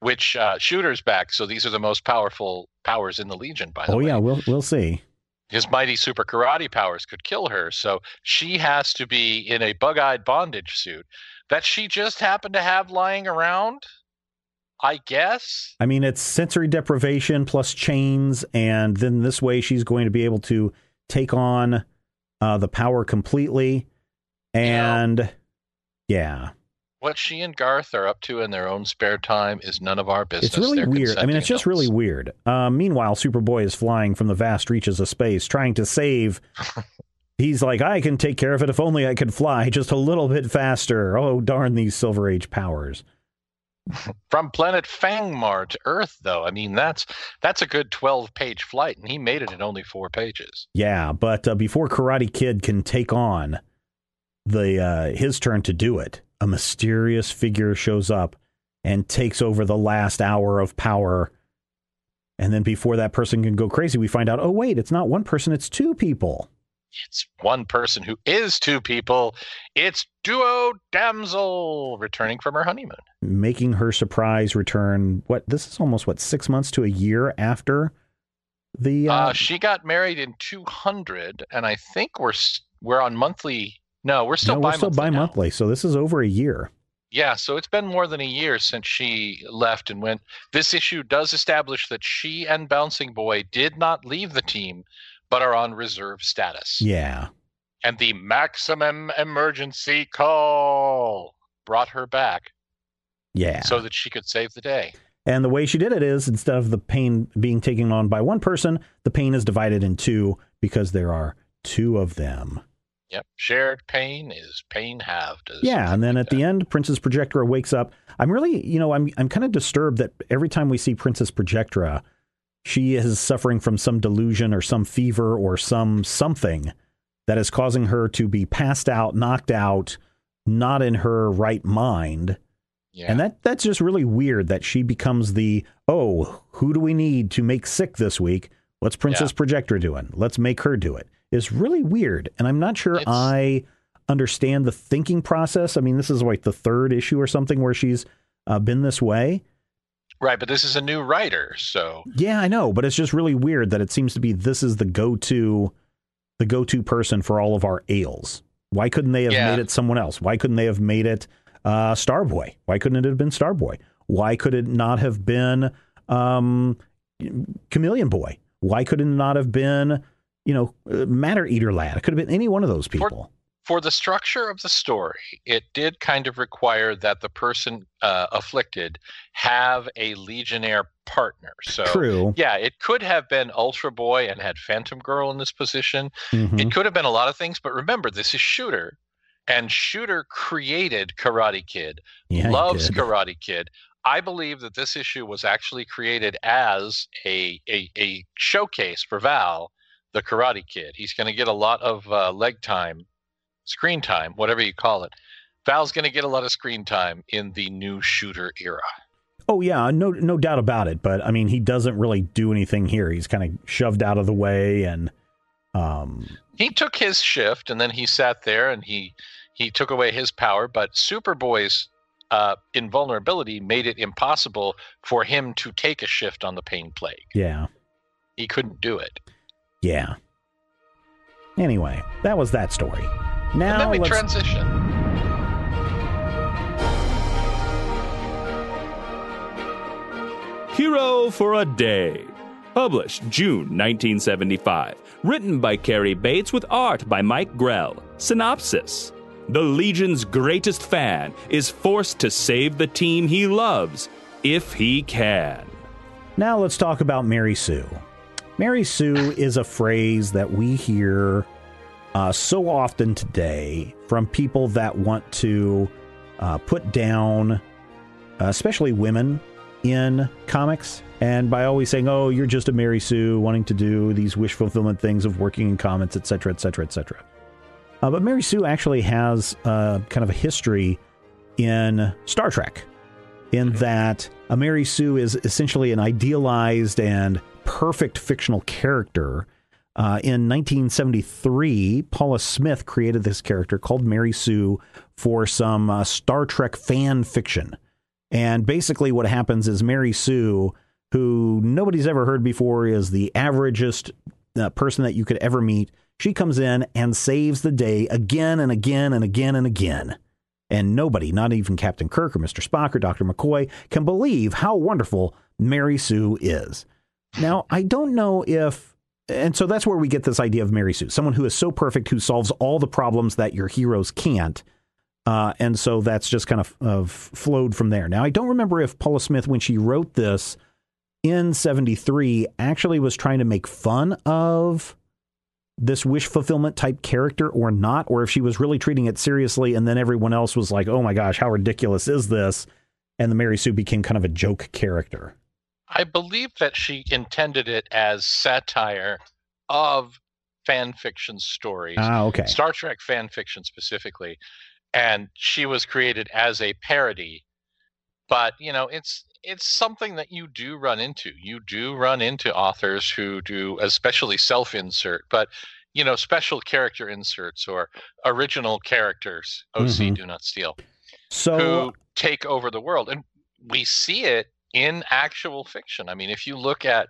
[SPEAKER 2] which uh, shooter's back, so these are the most powerful powers in the Legion. By the
[SPEAKER 1] oh,
[SPEAKER 2] way,
[SPEAKER 1] oh yeah, we'll we'll see
[SPEAKER 2] his mighty super karate powers could kill her. So she has to be in a bug eyed bondage suit that she just happened to have lying around. I guess.
[SPEAKER 1] I mean, it's sensory deprivation plus chains, and then this way she's going to be able to take on uh, the power completely. And yeah
[SPEAKER 2] what she and Garth are up to in their own spare time is none of our business.
[SPEAKER 1] It's really They're weird. I mean, it's just really weird. Uh, meanwhile, Superboy is flying from the vast reaches of space, trying to save. He's like, I can take care of it if only I could fly just a little bit faster. Oh, darn these Silver Age powers.
[SPEAKER 2] From planet Fangmar to Earth, though, I mean that's that's a good twelve-page flight, and he made it in only four pages.
[SPEAKER 1] Yeah, but uh, before Karate Kid can take on the uh, his turn to do it, a mysterious figure shows up and takes over the last hour of power. And then before that person can go crazy, we find out, oh, wait, it's not one person, it's two people.
[SPEAKER 2] It's one person who is two people. It's Duo Damsel returning from her honeymoon.
[SPEAKER 1] Making her surprise return. What? This is almost, what, six months to a year after the. Uh...
[SPEAKER 2] Uh, she got married in 200, and I think we're, we're on monthly no, we're still no, we're still
[SPEAKER 1] bi-monthly. So this is over a year.
[SPEAKER 2] Yeah, so it's been more than a year since she left and went. This issue does establish that she and Bouncing Boy did not leave the team, but are on reserve status.
[SPEAKER 1] Yeah.
[SPEAKER 2] And the maximum emergency call brought her back.
[SPEAKER 1] Yeah.
[SPEAKER 2] So that she could save the day.
[SPEAKER 1] And the way she did it is instead of the pain being taken on by one person, the pain is divided in two because there are two of them.
[SPEAKER 2] Yep. Shared pain is pain halved.
[SPEAKER 1] Yeah, and then
[SPEAKER 2] like
[SPEAKER 1] at that. the end, Princess Projectra wakes up. I'm really, you know, I'm I'm kind of disturbed that every time we see Princess Projectra, she is suffering from some delusion or some fever or some something that is causing her to be passed out, knocked out, not in her right mind. Yeah. And that that's just really weird that she becomes the oh, who do we need to make sick this week? What's Princess yeah. Projectra doing? Let's make her do it is really weird. And I'm not sure it's... I understand the thinking process. I mean, this is like the third issue or something where she's uh, been this way.
[SPEAKER 2] Right, but this is a new writer, so
[SPEAKER 1] yeah, I know, but it's just really weird that it seems to be this is the go-to, the go-to person for all of our ales. Why couldn't they have yeah. made it someone else? Why couldn't they have made it uh, Starboy? Why couldn't it have been Starboy? Why could it not have been um, Chameleon Boy? Why could it not have been you know, uh, Matter Eater lad. It could have been any one of those people.
[SPEAKER 2] For, for the structure of the story, it did kind of require that the person uh, afflicted have a Legionnaire partner. So,
[SPEAKER 1] True.
[SPEAKER 2] yeah, it could have been Ultra Boy and had Phantom Girl in this position. Mm-hmm. It could have been a lot of things, but remember, this is Shooter. And Shooter created Karate Kid, yeah, loves Karate Kid. I believe that this issue was actually created as a, a, a showcase for Val the Karate Kid. He's going to get a lot of uh, leg time, screen time, whatever you call it. Val's going to get a lot of screen time in the new shooter era.
[SPEAKER 1] Oh yeah, no no doubt about it. But I mean, he doesn't really do anything here. He's kind of shoved out of the way, and um,
[SPEAKER 2] he took his shift, and then he sat there and he he took away his power. But Superboy's uh, invulnerability made it impossible for him to take a shift on the pain plague.
[SPEAKER 1] Yeah,
[SPEAKER 2] he couldn't do it.
[SPEAKER 1] Yeah. Anyway, that was that story. Now
[SPEAKER 2] and then we
[SPEAKER 1] let's
[SPEAKER 2] transition.
[SPEAKER 3] Hero for a Day. Published June 1975. Written by Cary Bates with art by Mike Grell. Synopsis The Legion's greatest fan is forced to save the team he loves if he can.
[SPEAKER 1] Now let's talk about Mary Sue. Mary Sue is a phrase that we hear uh, so often today from people that want to uh, put down, uh, especially women in comics. And by always saying, oh, you're just a Mary Sue wanting to do these wish fulfillment things of working in comics, etc., etc., etc. But Mary Sue actually has uh, kind of a history in Star Trek, in that a Mary Sue is essentially an idealized and perfect fictional character. Uh, in 1973, Paula Smith created this character called Mary Sue for some uh, Star Trek fan fiction. And basically, what happens is Mary Sue, who nobody's ever heard before, is the averagest uh, person that you could ever meet. She comes in and saves the day again and again and again and again. And nobody, not even Captain Kirk or Mr. Spock or Dr. McCoy, can believe how wonderful Mary Sue is. Now, I don't know if, and so that's where we get this idea of Mary Sue, someone who is so perfect, who solves all the problems that your heroes can't. Uh, and so that's just kind of, of flowed from there. Now, I don't remember if Paula Smith, when she wrote this in 73, actually was trying to make fun of this wish fulfillment type character or not, or if she was really treating it seriously and then everyone else was like, oh my gosh, how ridiculous is this? And the Mary Sue became kind of a joke character.
[SPEAKER 2] I believe that she intended it as satire of fan fiction stories.
[SPEAKER 1] Ah, okay.
[SPEAKER 2] Star Trek fan fiction specifically. And she was created as a parody. But, you know, it's it's something that you do run into. You do run into authors who do especially self-insert, but you know, special character inserts or original characters, OC
[SPEAKER 1] Mhm.
[SPEAKER 2] do not steal,
[SPEAKER 1] So,
[SPEAKER 2] who take over the world. And we see it in actual fiction. I mean, if you look at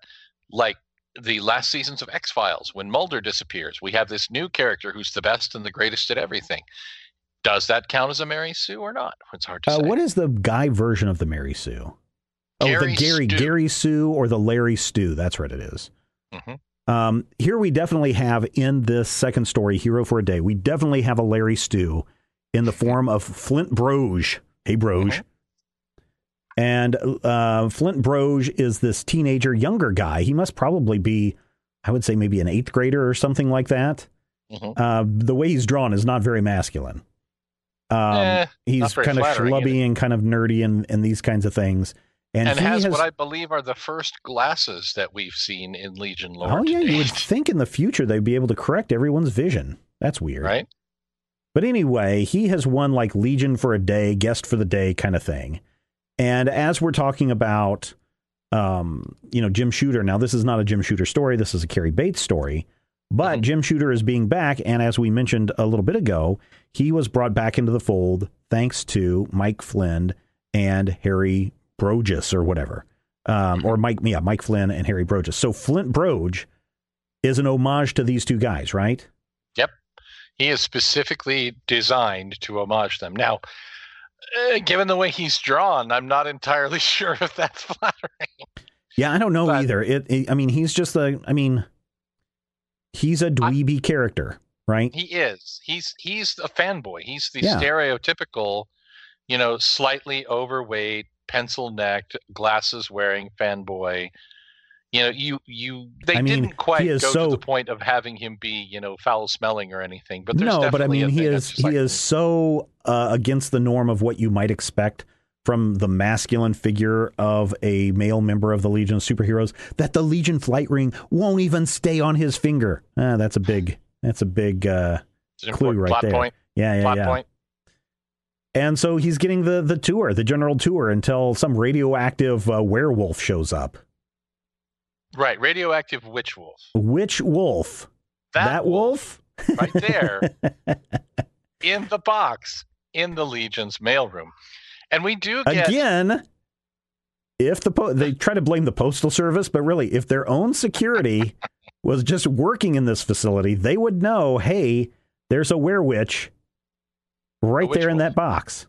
[SPEAKER 2] like the last seasons of X Files, when Mulder disappears, we have this new character who's the best and the greatest at everything. Does that count as a Mary Sue or not? It's hard to
[SPEAKER 1] uh,
[SPEAKER 2] say.
[SPEAKER 1] what is the guy version of the Mary Sue? Oh, the
[SPEAKER 2] Gary
[SPEAKER 1] Gary Gary Sue or the Larry Stu. That's what it is.
[SPEAKER 2] Mhm.
[SPEAKER 1] Um, here we definitely have in this second story, Hero for a Day, we definitely have a Larry Stu in the form of Flint Broge. Hey, Broge.
[SPEAKER 2] Mhm.
[SPEAKER 1] And uh, Flint Broge is this teenager, younger guy. He must probably be, I would say, maybe an eighth grader or something like that.
[SPEAKER 2] Mhm.
[SPEAKER 1] Uh, the way he's drawn is not very masculine. Um,
[SPEAKER 2] Eh,
[SPEAKER 1] he's kind of schlubby and kind of nerdy and, and these kinds of things. And,
[SPEAKER 2] and
[SPEAKER 1] he
[SPEAKER 2] has,
[SPEAKER 1] has
[SPEAKER 2] what I believe are the first glasses that we've seen in Legion lore.
[SPEAKER 1] Oh yeah, you would think in the future they'd be able to correct everyone's vision. That's weird.
[SPEAKER 2] right?
[SPEAKER 1] But anyway, he has won like Legion for a day, guest for the day kind of thing. And as we're talking about um, you know, Jim Shooter, now this is not a Jim Shooter story, this is a Cary Bates story. But
[SPEAKER 2] Mhm.
[SPEAKER 1] Jim Shooter is being back, and as we mentioned a little bit ago, he was brought back into the fold thanks to Mike Flynn and Harry Brogus or whatever. Um, or Mike, yeah, Mike Flynn and Harry Brogus. So Flint Broge is an homage to these two guys, right? Yep.
[SPEAKER 2] He is specifically designed to homage them. Now, uh, given the way he's drawn, I'm not entirely sure if that's flattering.
[SPEAKER 1] Yeah, I don't know
[SPEAKER 2] But-
[SPEAKER 1] either. It, it- I mean, he's just a. I mean, he's a dweeby character, right?
[SPEAKER 2] He is. He's he's a fanboy. He's the
[SPEAKER 1] Yeah.
[SPEAKER 2] stereotypical, you know, slightly overweight, pencil necked, glasses wearing fanboy. You know, you you they
[SPEAKER 1] I mean,
[SPEAKER 2] didn't quite go
[SPEAKER 1] is
[SPEAKER 2] to the point of having him be, you know, foul smelling or anything. But there's
[SPEAKER 1] no, but I mean, he is he
[SPEAKER 2] like,
[SPEAKER 1] is so uh, against the norm of what you might expect from the masculine figure of a male member of the Legion of Superheroes that the Legion flight ring won't even stay on his finger. Ah, that's a big. That's a big. Uh, clue right
[SPEAKER 2] plot
[SPEAKER 1] there.
[SPEAKER 2] point.
[SPEAKER 1] yeah, yeah,
[SPEAKER 2] plot
[SPEAKER 1] yeah.
[SPEAKER 2] point.
[SPEAKER 1] And so he's getting the the tour, the general tour, until some radioactive uh, werewolf shows up.
[SPEAKER 2] Right, radioactive witch wolf.
[SPEAKER 1] Witch wolf?
[SPEAKER 2] That,
[SPEAKER 1] that wolf?
[SPEAKER 2] right there in the box in the Legion's mailroom. And we do get
[SPEAKER 1] Again, if the po- they try to blame the postal service, but really if their own security was just working in this facility, they would know, hey, there's a werewitch right
[SPEAKER 2] witch
[SPEAKER 1] there in
[SPEAKER 2] wolf.
[SPEAKER 1] that box.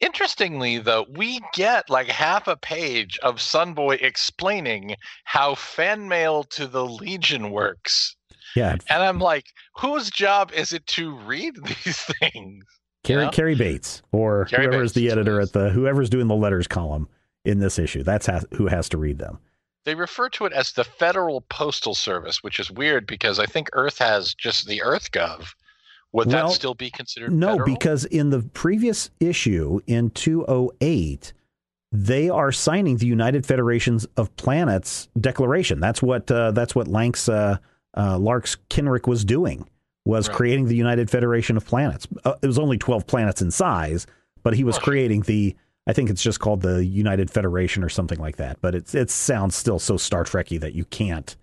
[SPEAKER 2] Interestingly, though, we get like half a page of Sunboy explaining how fan mail to the Legion works.
[SPEAKER 1] Yeah,
[SPEAKER 2] And I'm like, whose job is it to read these things?
[SPEAKER 1] Cary,
[SPEAKER 2] Yeah.
[SPEAKER 1] Cary Bates or
[SPEAKER 2] Cary
[SPEAKER 1] whoever's
[SPEAKER 2] Bates,
[SPEAKER 1] the
[SPEAKER 2] that's what it
[SPEAKER 1] editor
[SPEAKER 2] is.
[SPEAKER 1] at the whoever's doing the letters column in this issue. That's ha- who has to read them.
[SPEAKER 2] They refer to it as the Federal Postal Service, which is weird because I think Earth has just the EarthGov. Would
[SPEAKER 1] Well,
[SPEAKER 2] that still be considered
[SPEAKER 1] No,
[SPEAKER 2] federal?
[SPEAKER 1] because in the previous issue in 208, they are signing the United Federations of Planets Declaration. That's what uh, that's what Lanks uh, uh, Larks Kenrick was doing was
[SPEAKER 2] Right.
[SPEAKER 1] creating the United Federation of Planets. Uh, it was only 12 planets in size, but he was
[SPEAKER 2] Right.
[SPEAKER 1] creating the I think it's just called the United Federation or something like that. But it's it sounds still so Star Trekky that you can't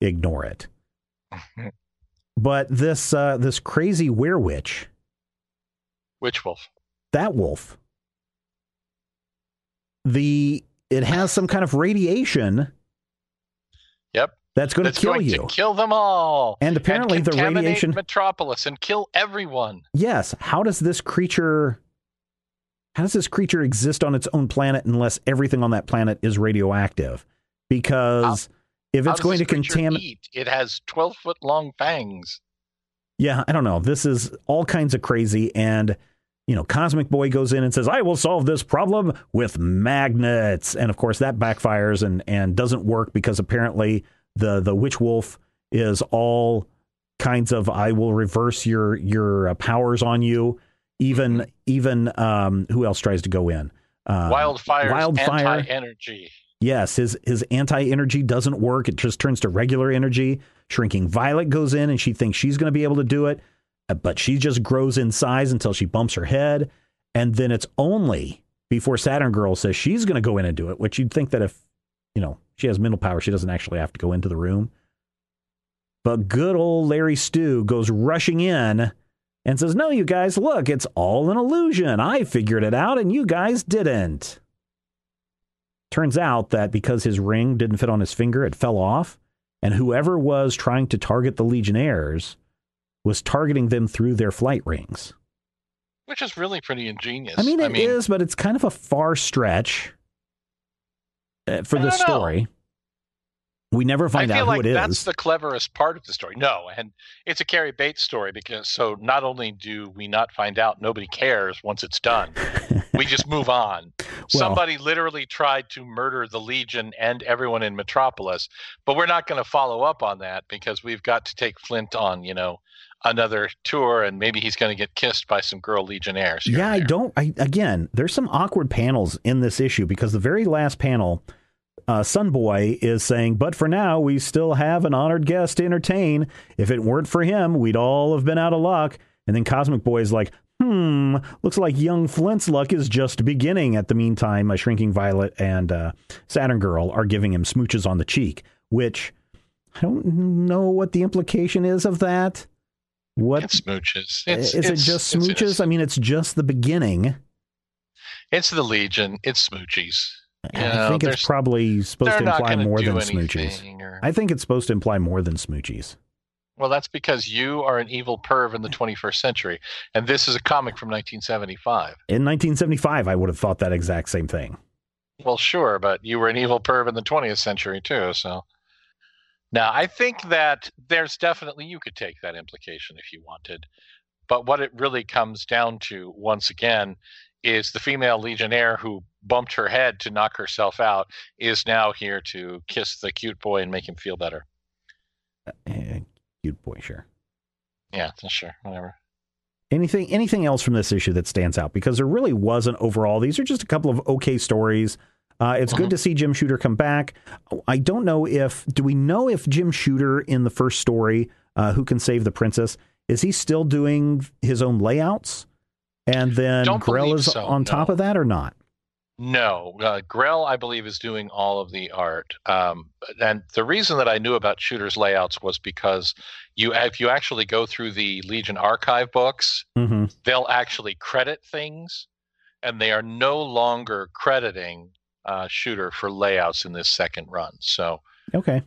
[SPEAKER 1] ignore it. But this uh, this crazy werewitch,
[SPEAKER 2] Witch Wolf.
[SPEAKER 1] that wolf, the it has some kind of radiation
[SPEAKER 2] Yep.
[SPEAKER 1] that's going
[SPEAKER 2] That's
[SPEAKER 1] to kill
[SPEAKER 2] going
[SPEAKER 1] you.
[SPEAKER 2] to kill them all.
[SPEAKER 1] and apparently
[SPEAKER 2] and
[SPEAKER 1] the radiation
[SPEAKER 2] Metropolis and kill everyone.
[SPEAKER 1] Yes, how does this creature how does this creature exist on its own planet unless everything on that planet is radioactive? Because if it's going to contaminate?
[SPEAKER 2] It has 12 foot long fangs.
[SPEAKER 1] Yeah, I don't know. This is all kinds of crazy. And, you know, Cosmic Boy goes in and says, I will solve this problem with magnets. And of course, that backfires and, and doesn't work because apparently the, the Witch Wolf is all kinds of, I will reverse your, your uh, powers on you. Even, even, um, who else tries to go in? Uh,
[SPEAKER 2] Wildfire's
[SPEAKER 1] Wildfire.
[SPEAKER 2] anti-energy.
[SPEAKER 1] Yes, his his anti energy doesn't work. It just turns to regular energy. Shrinking Violet goes in and she thinks she's going to be able to do it, uh, but she just grows in size until she bumps her head. And then it's only before Saturn Girl says she's going to go in and do it, which you'd think that if, you know, she has mental power, she doesn't actually have to go into the room. But good old Larry Stu goes rushing in and says, No, you guys, look, it's all an illusion. I figured it out and you guys didn't. Turns out that because his ring didn't fit on his finger, it fell off, and whoever was trying to target the Legionnaires was targeting them through their flight rings.
[SPEAKER 2] Which is really pretty ingenious.
[SPEAKER 1] I mean, it is, but it's kind of a far stretch uh, for
[SPEAKER 2] I
[SPEAKER 1] the
[SPEAKER 2] don't know.
[SPEAKER 1] We never find out
[SPEAKER 2] like
[SPEAKER 1] who it is.
[SPEAKER 2] that's the cleverest part of the story. No, and it's a Cary Bates story because so not only do we not find out, nobody cares once it's done. we just move on. Somebody literally tried to murder the Legion and everyone in Metropolis, but we're not going to follow up on that because we've got to take Flint on, you know, another tour, and maybe he's going to get kissed by some girl Legionnaires.
[SPEAKER 1] Yeah, I don't. I again, there's some awkward panels in this issue because the very last panel, uh, Sunboy is saying, "But for now, we still have an honored guest to entertain. If it weren't for him, we'd all have been out of luck." And then Cosmic Boy is like, "Hmm, looks like young Flint's luck is just beginning." At the meantime, a shrinking Violet and uh, Saturn Girl are giving him smooches on the cheek, which I don't know what the implication is of that. What
[SPEAKER 2] It's smooches. It's,
[SPEAKER 1] is it
[SPEAKER 2] it's-
[SPEAKER 1] just
[SPEAKER 2] it's
[SPEAKER 1] smooches? I mean, it's just the beginning.
[SPEAKER 2] It's the Legion. It's smoochies. You
[SPEAKER 1] I think it's probably supposed to imply more than
[SPEAKER 2] anything. Or,
[SPEAKER 1] I think it's supposed to imply more than smoochies.
[SPEAKER 2] well, that's because you are an evil perv in the 21st century, and this is a comic from 1975.
[SPEAKER 1] In 1975, I would have thought that exact same thing.
[SPEAKER 2] Well, sure, but you were an evil perv in the 20th century too. So now I think that there's definitely you could take that implication if you wanted, but what it really comes down to once again is the female legionnaire who bumped her head to knock herself out is now here to kiss the cute boy and make him feel better.
[SPEAKER 1] Eh, cute boy, sure.
[SPEAKER 2] Yeah, sure, whatever.
[SPEAKER 1] Anything, anything else from this issue that stands out? Because there really wasn't overall. These are just a couple of okay stories. Uh, it's good
[SPEAKER 2] Mhm.
[SPEAKER 1] to see Jim Shooter come back. I don't know if do we know if Jim Shooter in the first story, uh, who can save the princess, is he still doing his own layouts? And then Grell is
[SPEAKER 2] so,
[SPEAKER 1] on top of that or not?
[SPEAKER 2] No, uh, Grell, I believe, is doing all of the art. Um, and the reason that I knew about Shooter's layouts was because you, if you actually go through the Legion archive books,
[SPEAKER 1] Mm-hmm.
[SPEAKER 2] they'll actually credit things, and they are no longer crediting uh, Shooter for layouts in this second run. So,
[SPEAKER 1] Okay.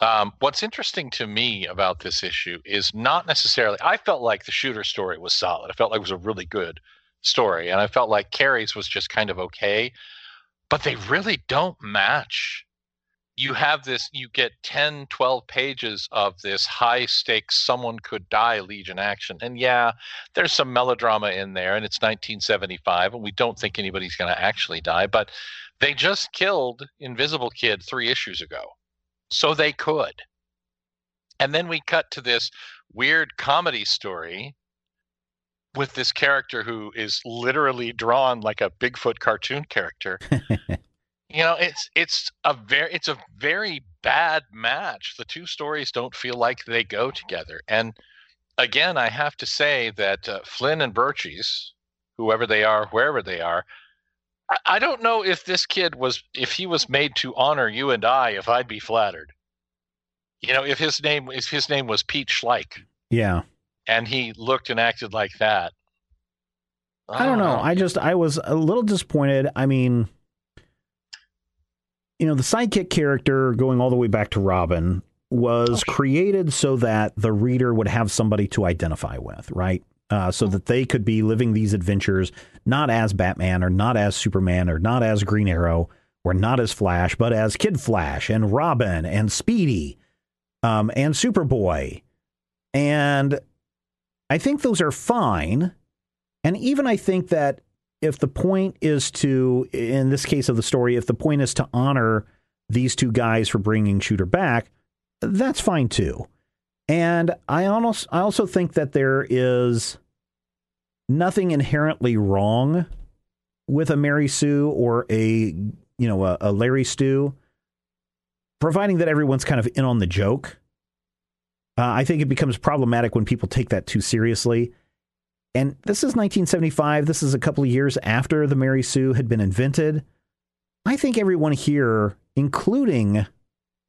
[SPEAKER 2] um, what's interesting to me about this issue is not necessarily. I felt like the Shooter story was solid. I felt like it was a really good story, and I felt like Cary's was just kind of okay, but they really don't match. You have this, you get 10, 12 pages of this high stakes, someone could die Legion action. And yeah, there's some melodrama in there, and it's 1975, and we don't think anybody's going to actually die, but they just killed Invisible Kid three issues ago. So they could. And then we cut to this weird comedy story with this character who is literally drawn like a Bigfoot cartoon character. you know, it's it's a very it's a very bad match. The two stories don't feel like they go together. And again, I have to say that uh, Flynn and Birchies, whoever they are, wherever they are, I, I don't know if this kid was if he was made to honor you and I, if I'd be flattered. You know, if his name if his name was Pete Schleich
[SPEAKER 1] Yeah.
[SPEAKER 2] And he looked and acted like that.
[SPEAKER 1] I don't know. I just I was a little disappointed. I mean, you know, the sidekick character going all the way back to Robin was created so that the reader would have somebody to identify with, right? Uh, so that they could be living these adventures not as Batman or not as Superman or not as Green Arrow or not as Flash, but as Kid Flash and Robin and Speedy um, and Superboy. And I think those are fine. And even I think that if the point is to, in this case of the story, if the point is to honor these two guys for bringing Shooter back, that's fine too. And I almost, I also think that there is nothing inherently wrong with a Mary Sue or a, you know, a, a Larry Stu, providing that everyone's kind of in on the joke. Uh, I think it becomes problematic when people take that too seriously. And this is 1975. This is a couple of years after the Mary Sue had been invented. I think everyone here, including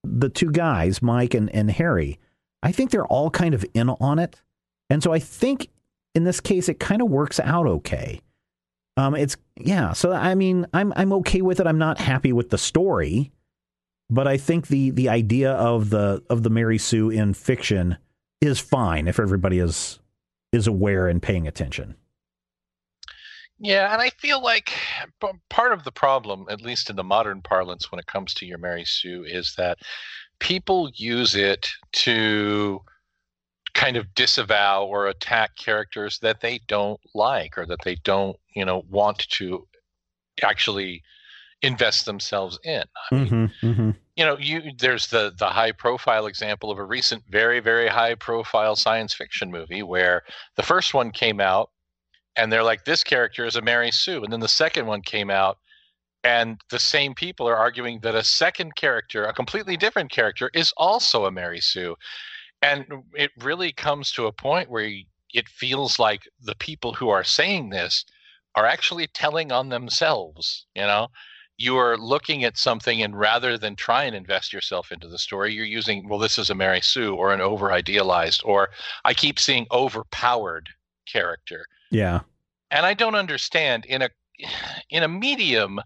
[SPEAKER 1] the two guys, Mike and, and Harry, I think they're all kind of in on it. And so I think in this case, it kind of works out okay. Um, it's yeah. So I mean, I'm I'm okay with it. I'm not happy with the story, but I think the the idea of the of the Mary Sue in fiction is fine if everybody is is aware and paying attention.
[SPEAKER 2] Yeah, and I feel like part of the problem, at least in the modern parlance, when it comes to your Mary Sue, is that people use it to kind of disavow or attack characters that they don't like or that they don't, you know, want to actually invest themselves in. I mean,
[SPEAKER 1] Mm-hmm, mm-hmm.
[SPEAKER 2] you know you there's the the high profile example of a recent very very high profile science fiction movie where the first one came out and they're like this character is a mary sue and then the second one came out and the same people are arguing that a second character a completely different character is also a mary sue and it really comes to a point where it feels like the people who are saying this are actually telling on themselves you know you are looking at something and rather than try and invest yourself into the story you're using well this is a mary sue or an over idealized or i keep seeing overpowered character
[SPEAKER 1] Yeah.
[SPEAKER 2] and i don't understand in a in a medium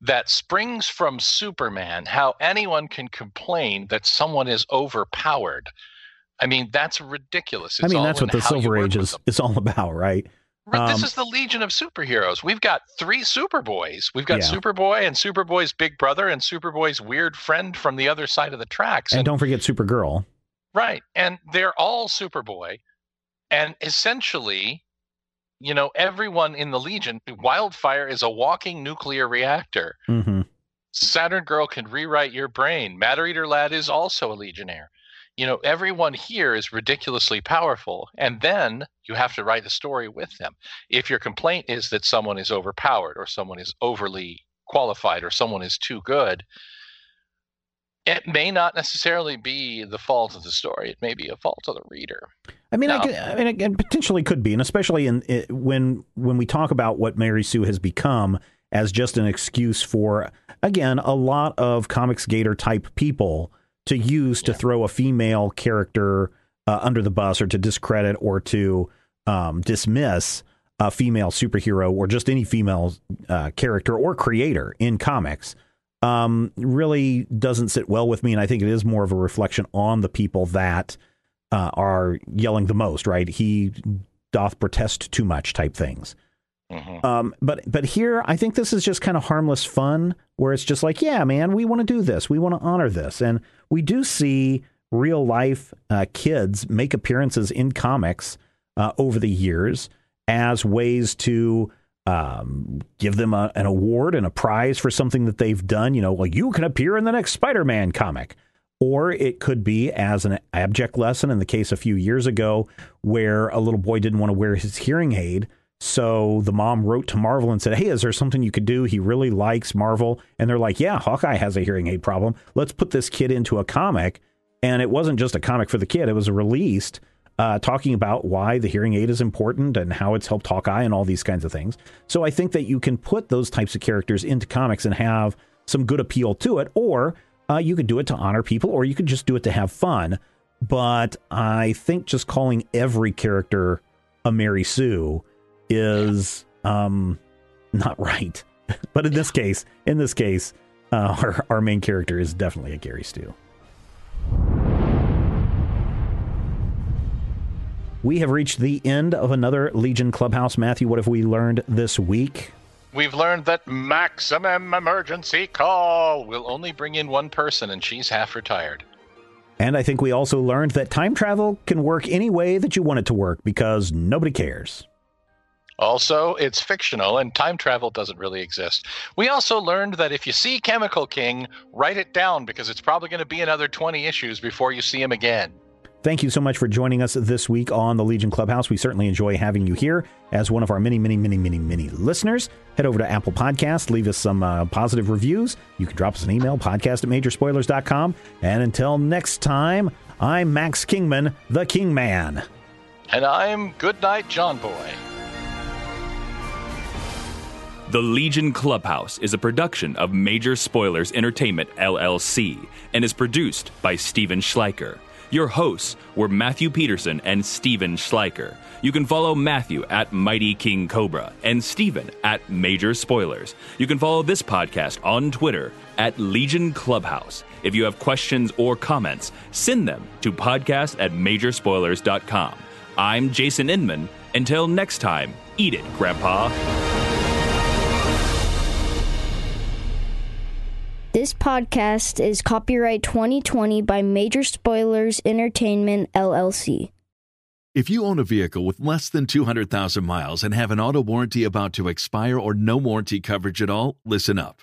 [SPEAKER 2] that springs from superman how anyone can complain that someone is overpowered i mean that's ridiculous
[SPEAKER 1] I mean, that's what the Silver Age is, is all about, right?
[SPEAKER 2] Right, this
[SPEAKER 1] Um,
[SPEAKER 2] is the Legion of Superheroes. We've got three Superboys. We've got
[SPEAKER 1] Yeah.
[SPEAKER 2] Superboy and Superboy's big brother and Superboy's weird friend from the other side of the tracks.
[SPEAKER 1] And
[SPEAKER 2] And,
[SPEAKER 1] don't forget Supergirl.
[SPEAKER 2] right, and they're all Superboy. And essentially, you know, everyone in the Legion, Wildfire is a walking nuclear reactor.
[SPEAKER 1] Mm-hmm.
[SPEAKER 2] Saturn Girl can rewrite your brain. Matter Eater Lad is also a Legionnaire. You know, everyone here is ridiculously powerful. And then you have to write the story with them. If your complaint is that someone is overpowered or someone is overly qualified or someone is too good, it may not necessarily be the fault of the story. It may be a fault of the reader.
[SPEAKER 1] I mean,
[SPEAKER 2] No.
[SPEAKER 1] I, I mean, it potentially could be, and especially in it, when when we talk about what Mary Sue has become as just an excuse for, again, a lot of comics gator type people to use to throw a female character uh, under the bus or to discredit or to um, dismiss a female superhero or just any female uh, character or creator in comics um, really doesn't sit well with me. And I think it is more of a reflection on the people that uh, are yelling the most, right? He doth protest too much type things.
[SPEAKER 2] Mhm.
[SPEAKER 1] Um, but but here, I think this is just kind of harmless fun, where it's just like, yeah, man, we want to do this, we want to honor this, and we do see real life uh, kids make appearances in comics uh, over the years as ways to um, give them a, an award and a prize for something that they've done. You know, like you can appear in the next Spider-Man comic. Or it could be as an abject lesson in the case a few years ago where a little boy didn't want to wear his hearing aid. So the mom wrote to Marvel and said, Hey, is there something you could do? He really likes Marvel. And they're like, Yeah, Hawkeye has a hearing aid problem. Let's put this kid into a comic. And it wasn't just a comic for the kid, it was released uh, talking about why the hearing aid is important and how it's helped Hawkeye and all these kinds of things. So I think that you can put those types of characters into comics and have some good appeal to it, or uh, you could do it to honor people, or you could just do it to have fun. But I think just calling every character a Mary Sue is um, not right. but in this case, in this case, uh, our our main character is definitely a Gary Stu. We have reached the end of another Legion Clubhouse. Matthew, what have we learned this week?
[SPEAKER 2] We've learned that maximum emergency call will only bring in one person, and she's half retired.
[SPEAKER 1] And I think we also learned that time travel can work any way that you want it to work because nobody cares.
[SPEAKER 2] Also, it's fictional and time travel doesn't really exist. We also learned that if you see Chemical King, write it down because it's probably going to be another 20 issues before you see him again.
[SPEAKER 1] Thank you so much for joining us this week on the Legion Clubhouse. We certainly enjoy having you here as one of our many, many, many, many, many listeners. Head over to Apple Podcasts, leave us some uh, positive reviews. You can drop us an email, podcast at majorspoilers.com. And until next time, I'm Max Kingman, the King Man.
[SPEAKER 2] And I'm Goodnight John Boy.
[SPEAKER 3] The Legion Clubhouse is a production of Major Spoilers Entertainment, LLC, and is produced by Steven Schleicher. Your hosts were Matthew Peterson and Steven Schleicher. You can follow Matthew at Mighty King Cobra and Steven at Major Spoilers. You can follow this podcast on Twitter at Legion Clubhouse. If you have questions or comments, send them to podcast at majorspoilers.com. I'm Jason Inman. Until next time, eat it, Grandpa.
[SPEAKER 4] This podcast is copyright 2020 by Major Spoilers Entertainment, LLC.
[SPEAKER 5] If you own a vehicle with less than 200,000 miles and have an auto warranty about to expire or no warranty coverage at all, listen up.